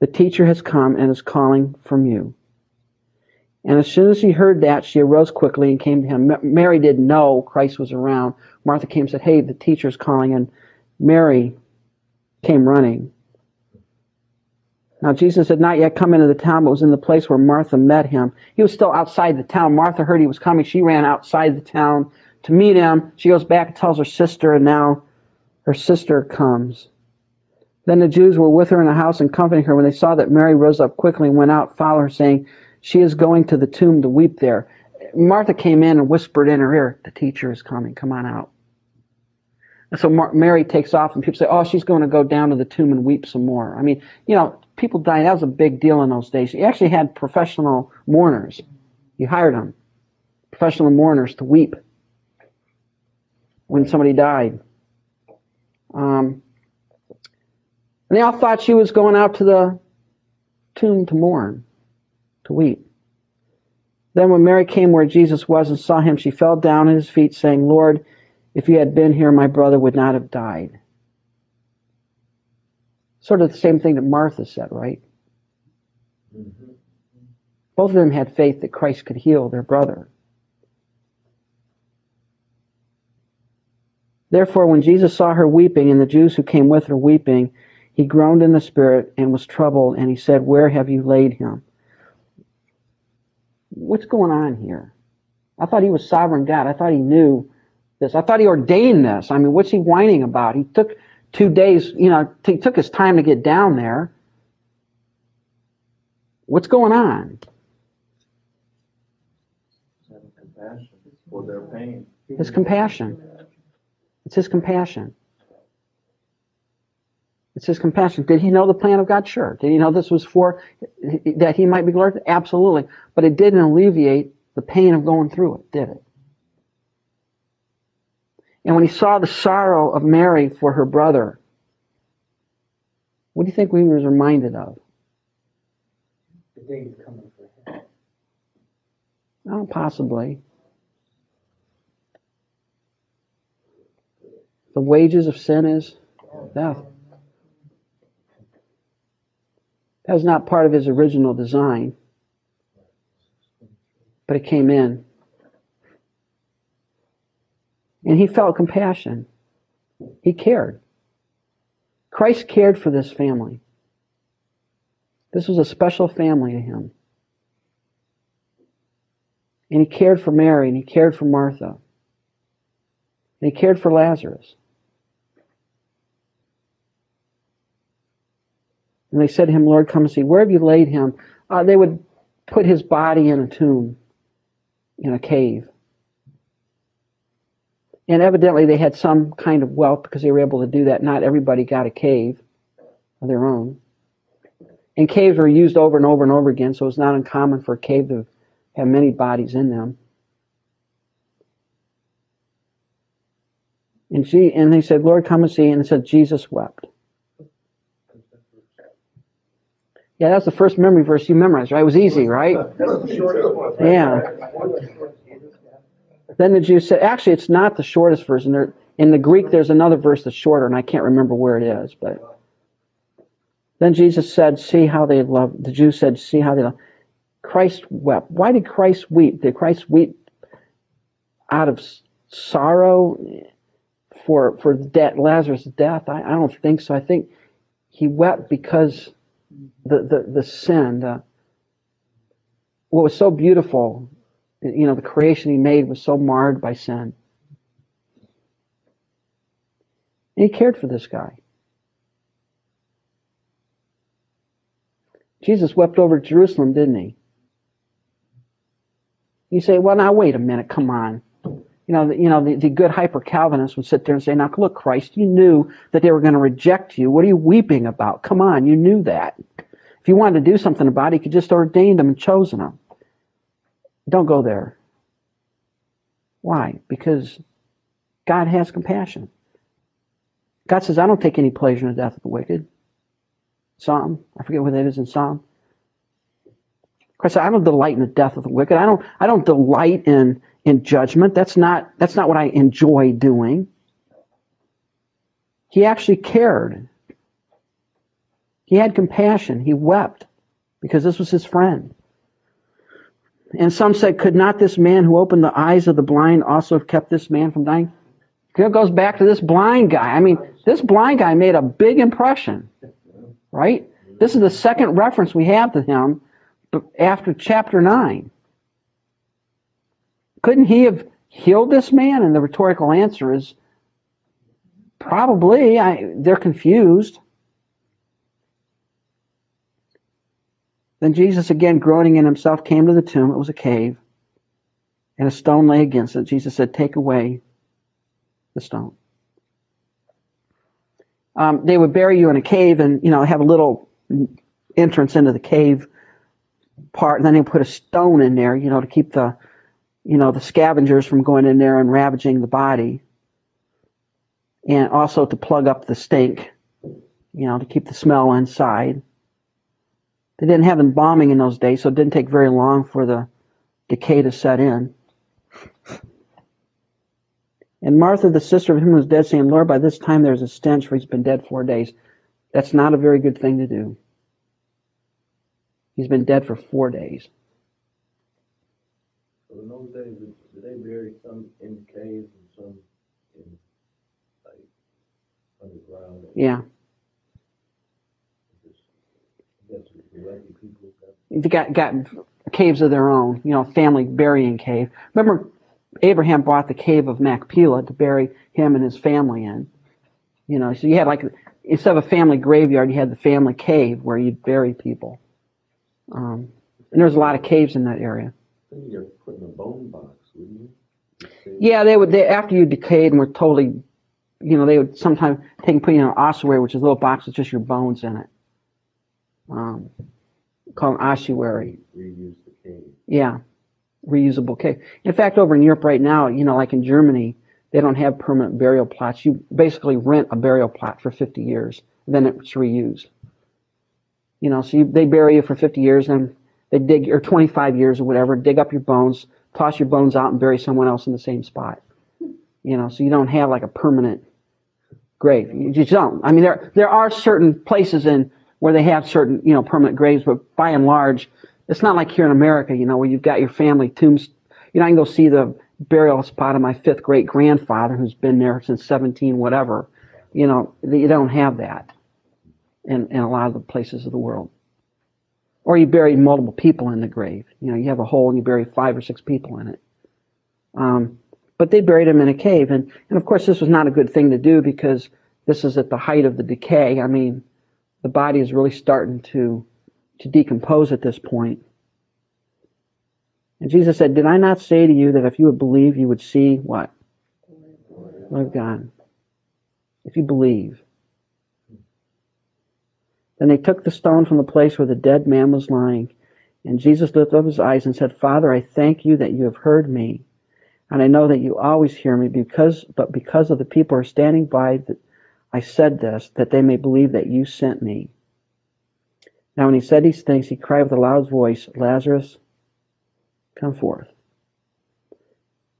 The teacher has come and is calling from you. And as soon as she heard that, she arose quickly and came to him. Mary didn't know Christ was around. Martha came and said, Hey, the teacher's calling. And Mary came running. Now Jesus had not yet come into the town, but was in the place where Martha met him. He was still outside the town. Martha heard he was coming. She ran outside the town to meet him. She goes back and tells her sister, and now her sister comes. Then the Jews were with her in the house and comforting her when they saw that Mary rose up quickly and went out, followed her, saying, She is going to the tomb to weep there. Martha came in and whispered in her ear, The teacher is coming. Come on out. And so Mar- Mary takes off, and people say, Oh, she's going to go down to the tomb and weep some more. I mean, you know, people dying, that was a big deal in those days. You actually had professional mourners. You hired them, professional mourners to weep when somebody died. Um, and they all thought she was going out to the tomb to mourn, to weep. Then when Mary came where Jesus was and saw him, she fell down at his feet, saying, Lord, if you had been here, my brother would not have died. Sort of the same thing that Martha said, right? Mm-hmm. Both of them had faith that Christ could heal their brother. Therefore, when Jesus saw her weeping and the Jews who came with her weeping, he groaned in the spirit and was troubled, and he said, Where have you laid him? What's going on here? I thought he was sovereign God. I thought he knew this. I thought he ordained this. I mean, what's he whining about? He took two days, you know, he took his time to get down there. What's going on? For their pain. His compassion. It's his compassion. It's his compassion. Did he know the plan of God? Sure. Did he know this was for that he might be glorified? Absolutely. But it didn't alleviate the pain of going through it, did it? And when he saw the sorrow of Mary for her brother, what do you think he was reminded of? The day is coming for him. Oh, possibly. The wages of sin is death. That was not part of his original design, but it came in. And he felt compassion. He cared. Christ cared for this family. This was a special family to him. And he cared for Mary and he cared for Martha. And he cared for Lazarus. And they said to him, Lord, come and see. Where have you laid him? Uh, they would put his body in a tomb, in a cave. And evidently they had some kind of wealth because they were able to do that. Not everybody got a cave of their own. And caves were used over and over and over again, so it's not uncommon for a cave to have many bodies in them. And she and they said, Lord, come and see. And it said Jesus wept. Yeah, that's the first memory verse you memorized, right? It was easy, right? <laughs> That's the shortest one. Yeah. Then the Jews said, actually, it's not the shortest verse. In, there, in the Greek, there's another verse that's shorter, and I can't remember where it is. But then Jesus said, "See how they love." The Jews said, "See how they love." Christ wept. Why did Christ weep? Did Christ weep out of sorrow for for death, Lazarus' death? I, I don't think so. I think he wept because the the, the sin, the, what was so beautiful, you know, the creation he made was so marred by sin. And he cared for this guy. Jesus wept over Jerusalem, didn't he? You say, well, now wait a minute, come on. You know, the, you know, the, the good hyper Calvinists would sit there and say, now look, Christ, you knew that they were going to reject you. What are you weeping about? Come on, you knew that. If you wanted to do something about it, you could just ordain them and chosen them. Don't go there. Why? Because God has compassion. God says, I don't take any pleasure in the death of the wicked. Psalm, I forget what that is in Psalm. Christ said, I don't delight in the death of the wicked. I don't I don't delight in in judgment. That's not that's not what I enjoy doing. He actually cared. He had compassion. He wept because this was his friend. And some said, Could not this man who opened the eyes of the blind also have kept this man from dying? It goes back to this blind guy. I mean, this blind guy made a big impression, right? This is the second reference we have to him after chapter 9. Couldn't he have healed this man? And the rhetorical answer is probably. I, they're confused. Then Jesus, again groaning in himself, came to the tomb. It was a cave, and a stone lay against it. Jesus said, Take away the stone. Um, they would bury you in a cave and, you know, have a little entrance into the cave part, and then they put a stone in there, you know, to keep the, you know, the scavengers from going in there and ravaging the body. And also to plug up the stink, you know, to keep the smell inside. They didn't have embalming in those days, so it didn't take very long for the decay to set in. And Martha, the sister of him who was dead, saying, Lord, by this time there's a stench, for he's been dead four days. That's not a very good thing to do. He's been dead for four days. So in those days, did they bury some in caves and some in, like, underground? Yeah. just- I guess the wealthy people got They got, got caves of their own, you know, family burying cave. Remember, Abraham bought the cave of Machpelah to bury him and his family in. You know, so you had like, instead of a family graveyard, you had the family cave where you'd bury people. Um, and there's a lot of caves in that area. You're a bone box, wouldn't you? Yeah, they would. They after you decayed and were totally, you know, they would sometimes take and put you in an ossuary, which is a little box with just your bones in it. Um, called ossuary. Reuse the cave. Yeah, reusable cave. In fact, over in Europe right now, you know, like in Germany, they don't have permanent burial plots. You basically rent a burial plot for 50 years, then it's reused. You know, so you, they bury you for 50 years, and they dig, or 25 years or whatever, dig up your bones, toss your bones out, and bury someone else in the same spot. You know, so you don't have like a permanent grave. You just don't. I mean, there there are certain places in where they have certain you know permanent graves, but by and large, it's not like here in America, you know, where you've got your family tombs. You know, I can go see the burial spot of my fifth great grandfather who's been there since 17 whatever. You know, you don't have that in, in a lot of the places of the world. Or you bury multiple people in the grave. You know, you have a hole and you bury five or six people in it. Um, but they buried him in a cave. And, and of course, this was not a good thing to do because this is at the height of the decay. I mean, the body is really starting to, to decompose at this point. And Jesus said, Did I not say to you that if you would believe, you would see what? Of God. If you believe. Then they took the stone from the place where the dead man was lying. And Jesus lifted up his eyes and said, Father, I thank you that you have heard me. And I know that you always hear me because, but because of the people who are standing by, that I said this, that they may believe that you sent me. Now, when he said these things, he cried with a loud voice, Lazarus, come forth.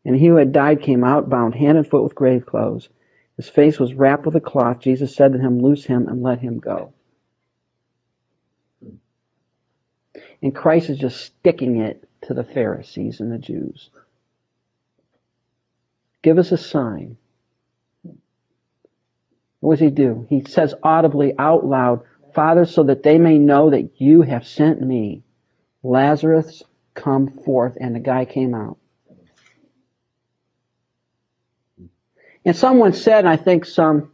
And he who had died came out, bound hand and foot with grave clothes. His face was wrapped with a cloth. Jesus said to him, Loose him and let him go. And Christ is just sticking it to the Pharisees and the Jews. Give us a sign. What does he do? He says audibly out loud, Father, so that they may know that you have sent me. Lazarus, come forth. And the guy came out. And someone said, I think some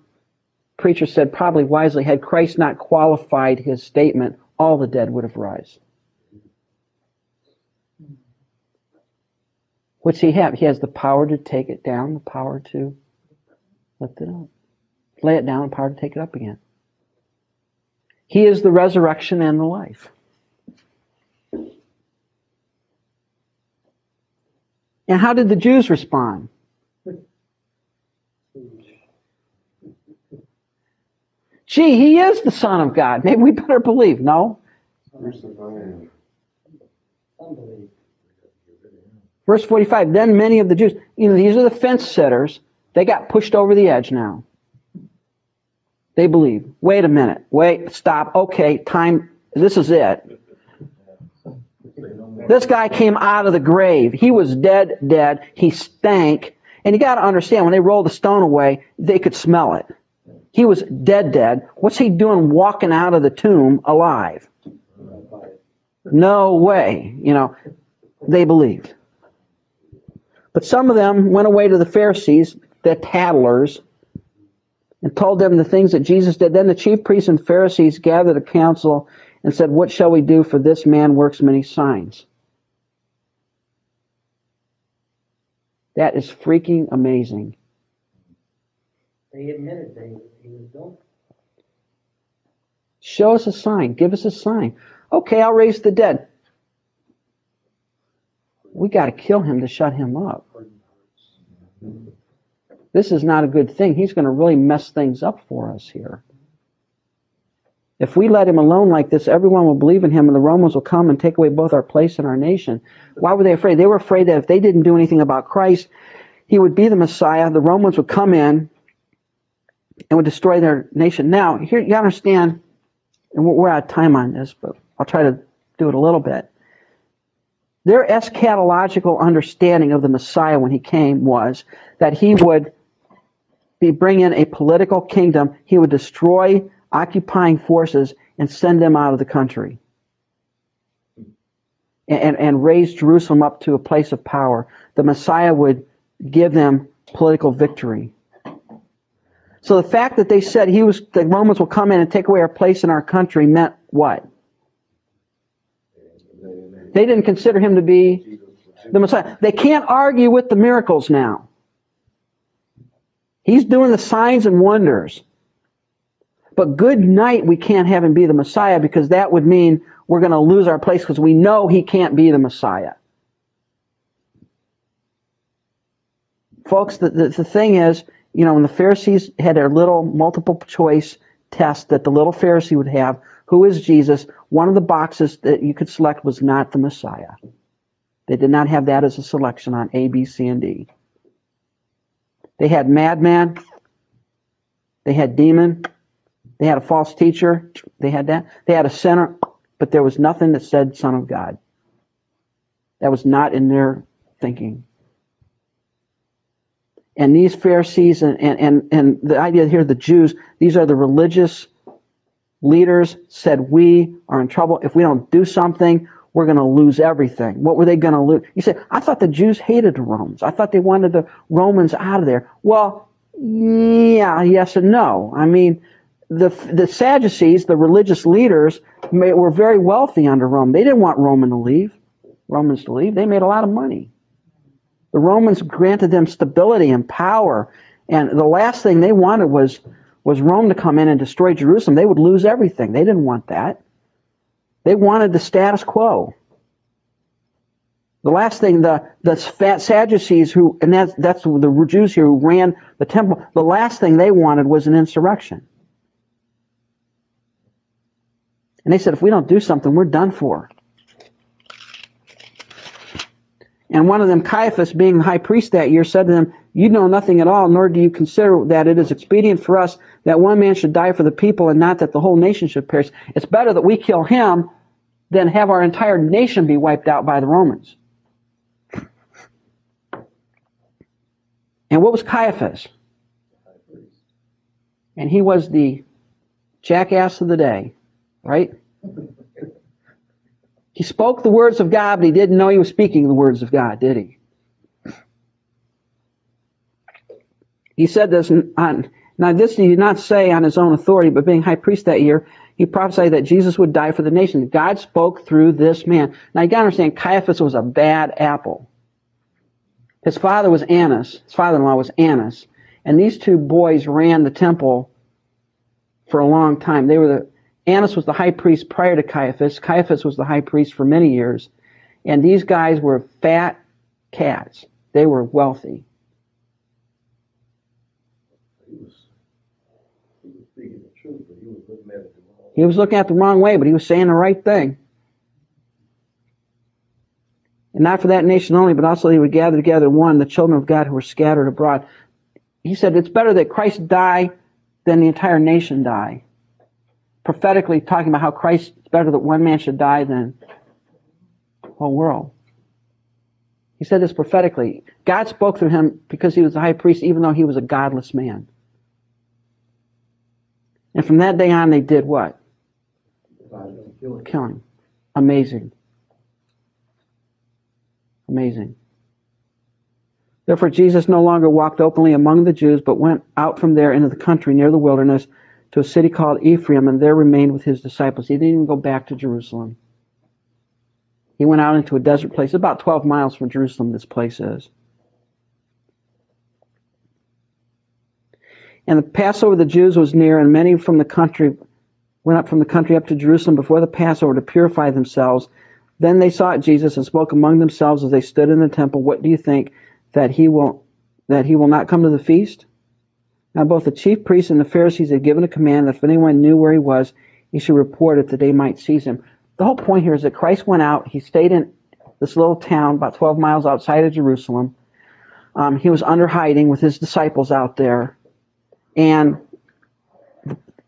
preacher said probably wisely, had Christ not qualified his statement, all the dead would have risen. What's he have? He has the power to take it down, the power to lift it up. Lay it down, and power to take it up again. He is the resurrection and the life. And how did the Jews respond? Gee, he is the Son of God. Maybe we better believe. No? Verse 45, then many of the Jews, you know, these are the fence sitters. They got pushed over the edge now. They believe. Wait a minute. Wait, stop. Okay, time. This is it. This guy came out of the grave. He was dead, dead. He stank. And you got to understand, when they rolled the stone away, they could smell it. He was dead, dead. What's he doing walking out of the tomb alive? No way. You know, they believed. But some of them went away to the Pharisees, the tattlers, and told them the things that Jesus did. Then the chief priests and Pharisees gathered a council and said, What shall we do? For this man works many signs. That is freaking amazing. They admitted they, he was guilty. Show us a sign. Give us a sign. Okay, I'll raise the dead. We got to kill him to shut him up. This is not a good thing. He's going to really mess things up for us here. If we let him alone like this, everyone will believe in him and the Romans will come and take away both our place and our nation. Why were they afraid? They were afraid that if they didn't do anything about Christ, he would be the Messiah. The Romans would come in and would destroy their nation. Now, here you understand, and we're out of time on this, but I'll try to do it a little bit. Their eschatological understanding of the Messiah when he came was that he would be bring in a political kingdom. He would destroy occupying forces and send them out of the country. And, and raise Jerusalem up to a place of power. The Messiah would give them political victory. So the fact that they said he was, the Romans will come in and take away our place in our country meant what? They didn't consider him to be the Messiah. They can't argue with the miracles now. He's doing the signs and wonders. But good night, we can't have him be the Messiah because that would mean we're going to lose our place because we know he can't be the Messiah. Folks, the, the, the thing is, you know, when the Pharisees had their little multiple choice test that the little Pharisee would have, who is Jesus? One of the boxes that you could select was not the Messiah. They did not have that as a selection on A, B, C, and D. They had madman. They had demon. They had a false teacher. They had that. They had a sinner, but there was nothing that said Son of God. That was not in their thinking. And these Pharisees and, and, and, and the idea here, the Jews, these are the religious leaders said, we are in trouble. If we don't do something, we're going to lose everything. What were they going to lose? You said, I thought the Jews hated the Romans. I thought they wanted the Romans out of there. Well, yeah, yes and no. I mean, the, the Sadducees, the religious leaders, may, were very wealthy under Rome. They didn't want Roman to leave, Romans to leave. They made a lot of money. The Romans granted them stability and power. And the last thing they wanted was, was Rome to come in and destroy Jerusalem. They would lose everything. They didn't want that. They wanted the status quo. The last thing, the, the Sadducees who, and that's, that's the Jews here who ran the temple, the last thing they wanted was an insurrection. And they said, if we don't do something, we're done for. And one of them, Caiaphas, being the high priest that year, said to them, You know nothing at all, nor do you consider that it is expedient for us that one man should die for the people and not that the whole nation should perish. It's better that we kill him than have our entire nation be wiped out by the Romans. And what was Caiaphas? And he was the jackass of the day, right? He spoke the words of God, but he didn't know he was speaking the words of God, did he? He said this on, now this he did not say on his own authority, but being high priest that year, he prophesied that Jesus would die for the nation. God spoke through this man. Now you gotta understand, Caiaphas was a bad apple. His father was Annas, his father-in-law was Annas, and these two boys ran the temple for a long time. They were the Annas was the high priest prior to Caiaphas. Caiaphas was the high priest for many years. And these guys were fat cats. They were wealthy. He was, he was speaking the truth, but he was looking at it the wrong way. He was looking at the wrong way, but he was saying the right thing. And not for that nation only, but also he would gather together one, the children of God who were scattered abroad. He said it's better that Christ die than the entire nation die prophetically talking about how Christ it's better that one man should die than the whole world. He said this prophetically. God spoke through him because he was the high priest, even though he was a godless man. And from that day on, they did what? Killing. Amazing. Amazing. Therefore, Jesus no longer walked openly among the Jews, but went out from there into the country near the wilderness to a city called Ephraim and there remained with his disciples. He didn't even go back to Jerusalem. He went out into a desert place, about 12 miles from Jerusalem, this place is. And the Passover of the Jews was near, and many from the country went up from the country up to Jerusalem before the Passover to purify themselves. Then they sought Jesus and spoke among themselves as they stood in the temple, What do you think that he will that he will not come to the feast? Now both the chief priests and the Pharisees had given a command that if anyone knew where he was, he should report it that they might seize him. The whole point here is that Christ went out, he stayed in this little town about 12 miles outside of Jerusalem. Um, he was under hiding with his disciples out there. And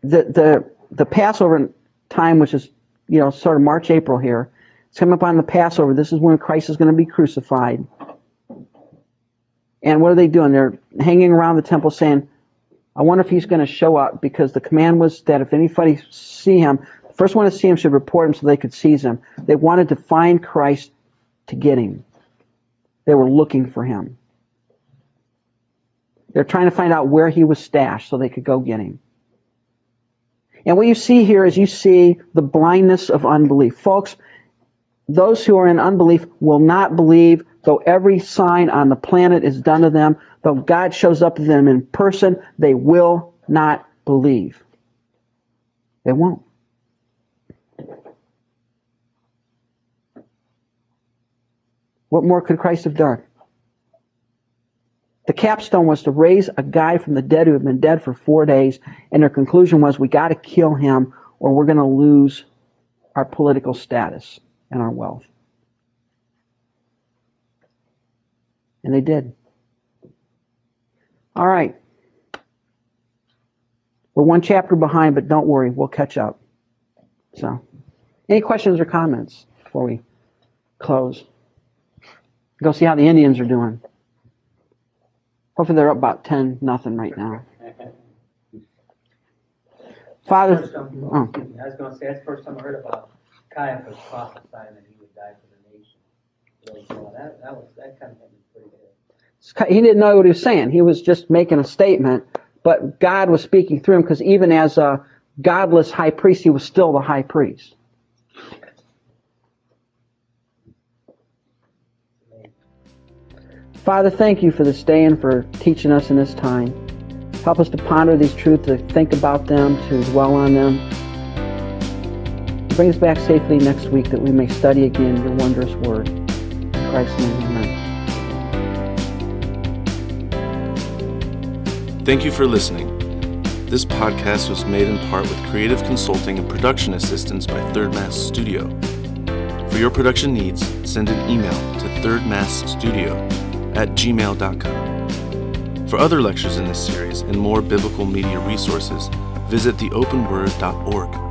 the, the, the Passover time, which is, you know, sort of March, April here, it's coming up on the Passover. This is when Christ is going to be crucified. And what are they doing? They're hanging around the temple saying, I wonder if he's going to show up because the command was that if anybody see him, the first one to see him should report him so they could seize him. They wanted to find Christ to get him. They were looking for him. They're trying to find out where he was stashed so they could go get him. And what you see here is you see the blindness of unbelief. Folks, those who are in unbelief will not believe, though every sign on the planet is done to them. Though God shows up to them in person, they will not believe. They won't. What more could Christ have done? The capstone was to raise a guy from the dead who had been dead for four days, and their conclusion was we got to kill him or we're going to lose our political status and our wealth. And they did. All right. We're one chapter behind, but don't worry, we'll catch up. So, any questions or comments before we close? Go see how the Indians are doing. Hopefully they're up about 10 nothing right now. Father, oh. I was gonna say, that's the first time I heard about Caiaphas prophesying that he would die for the nation. So, that, that was, that kind of made me pretty good. he didn't know what he was saying. He was just making a statement, but God was speaking through him because even as a godless high priest, he was still the high priest. Father, thank you for this day and for teaching us in this time. Help us to ponder these truths, to think about them, to dwell on them. Bring us back safely next week that we may study again your wondrous word. In Christ's name, amen. Thank you for listening. This podcast was made in part with creative consulting and production assistance by Third Mass Studio. For your production needs, send an email to thirdmassstudio at gmail.com. For other lectures in this series and more biblical media resources, visit theopenword.org.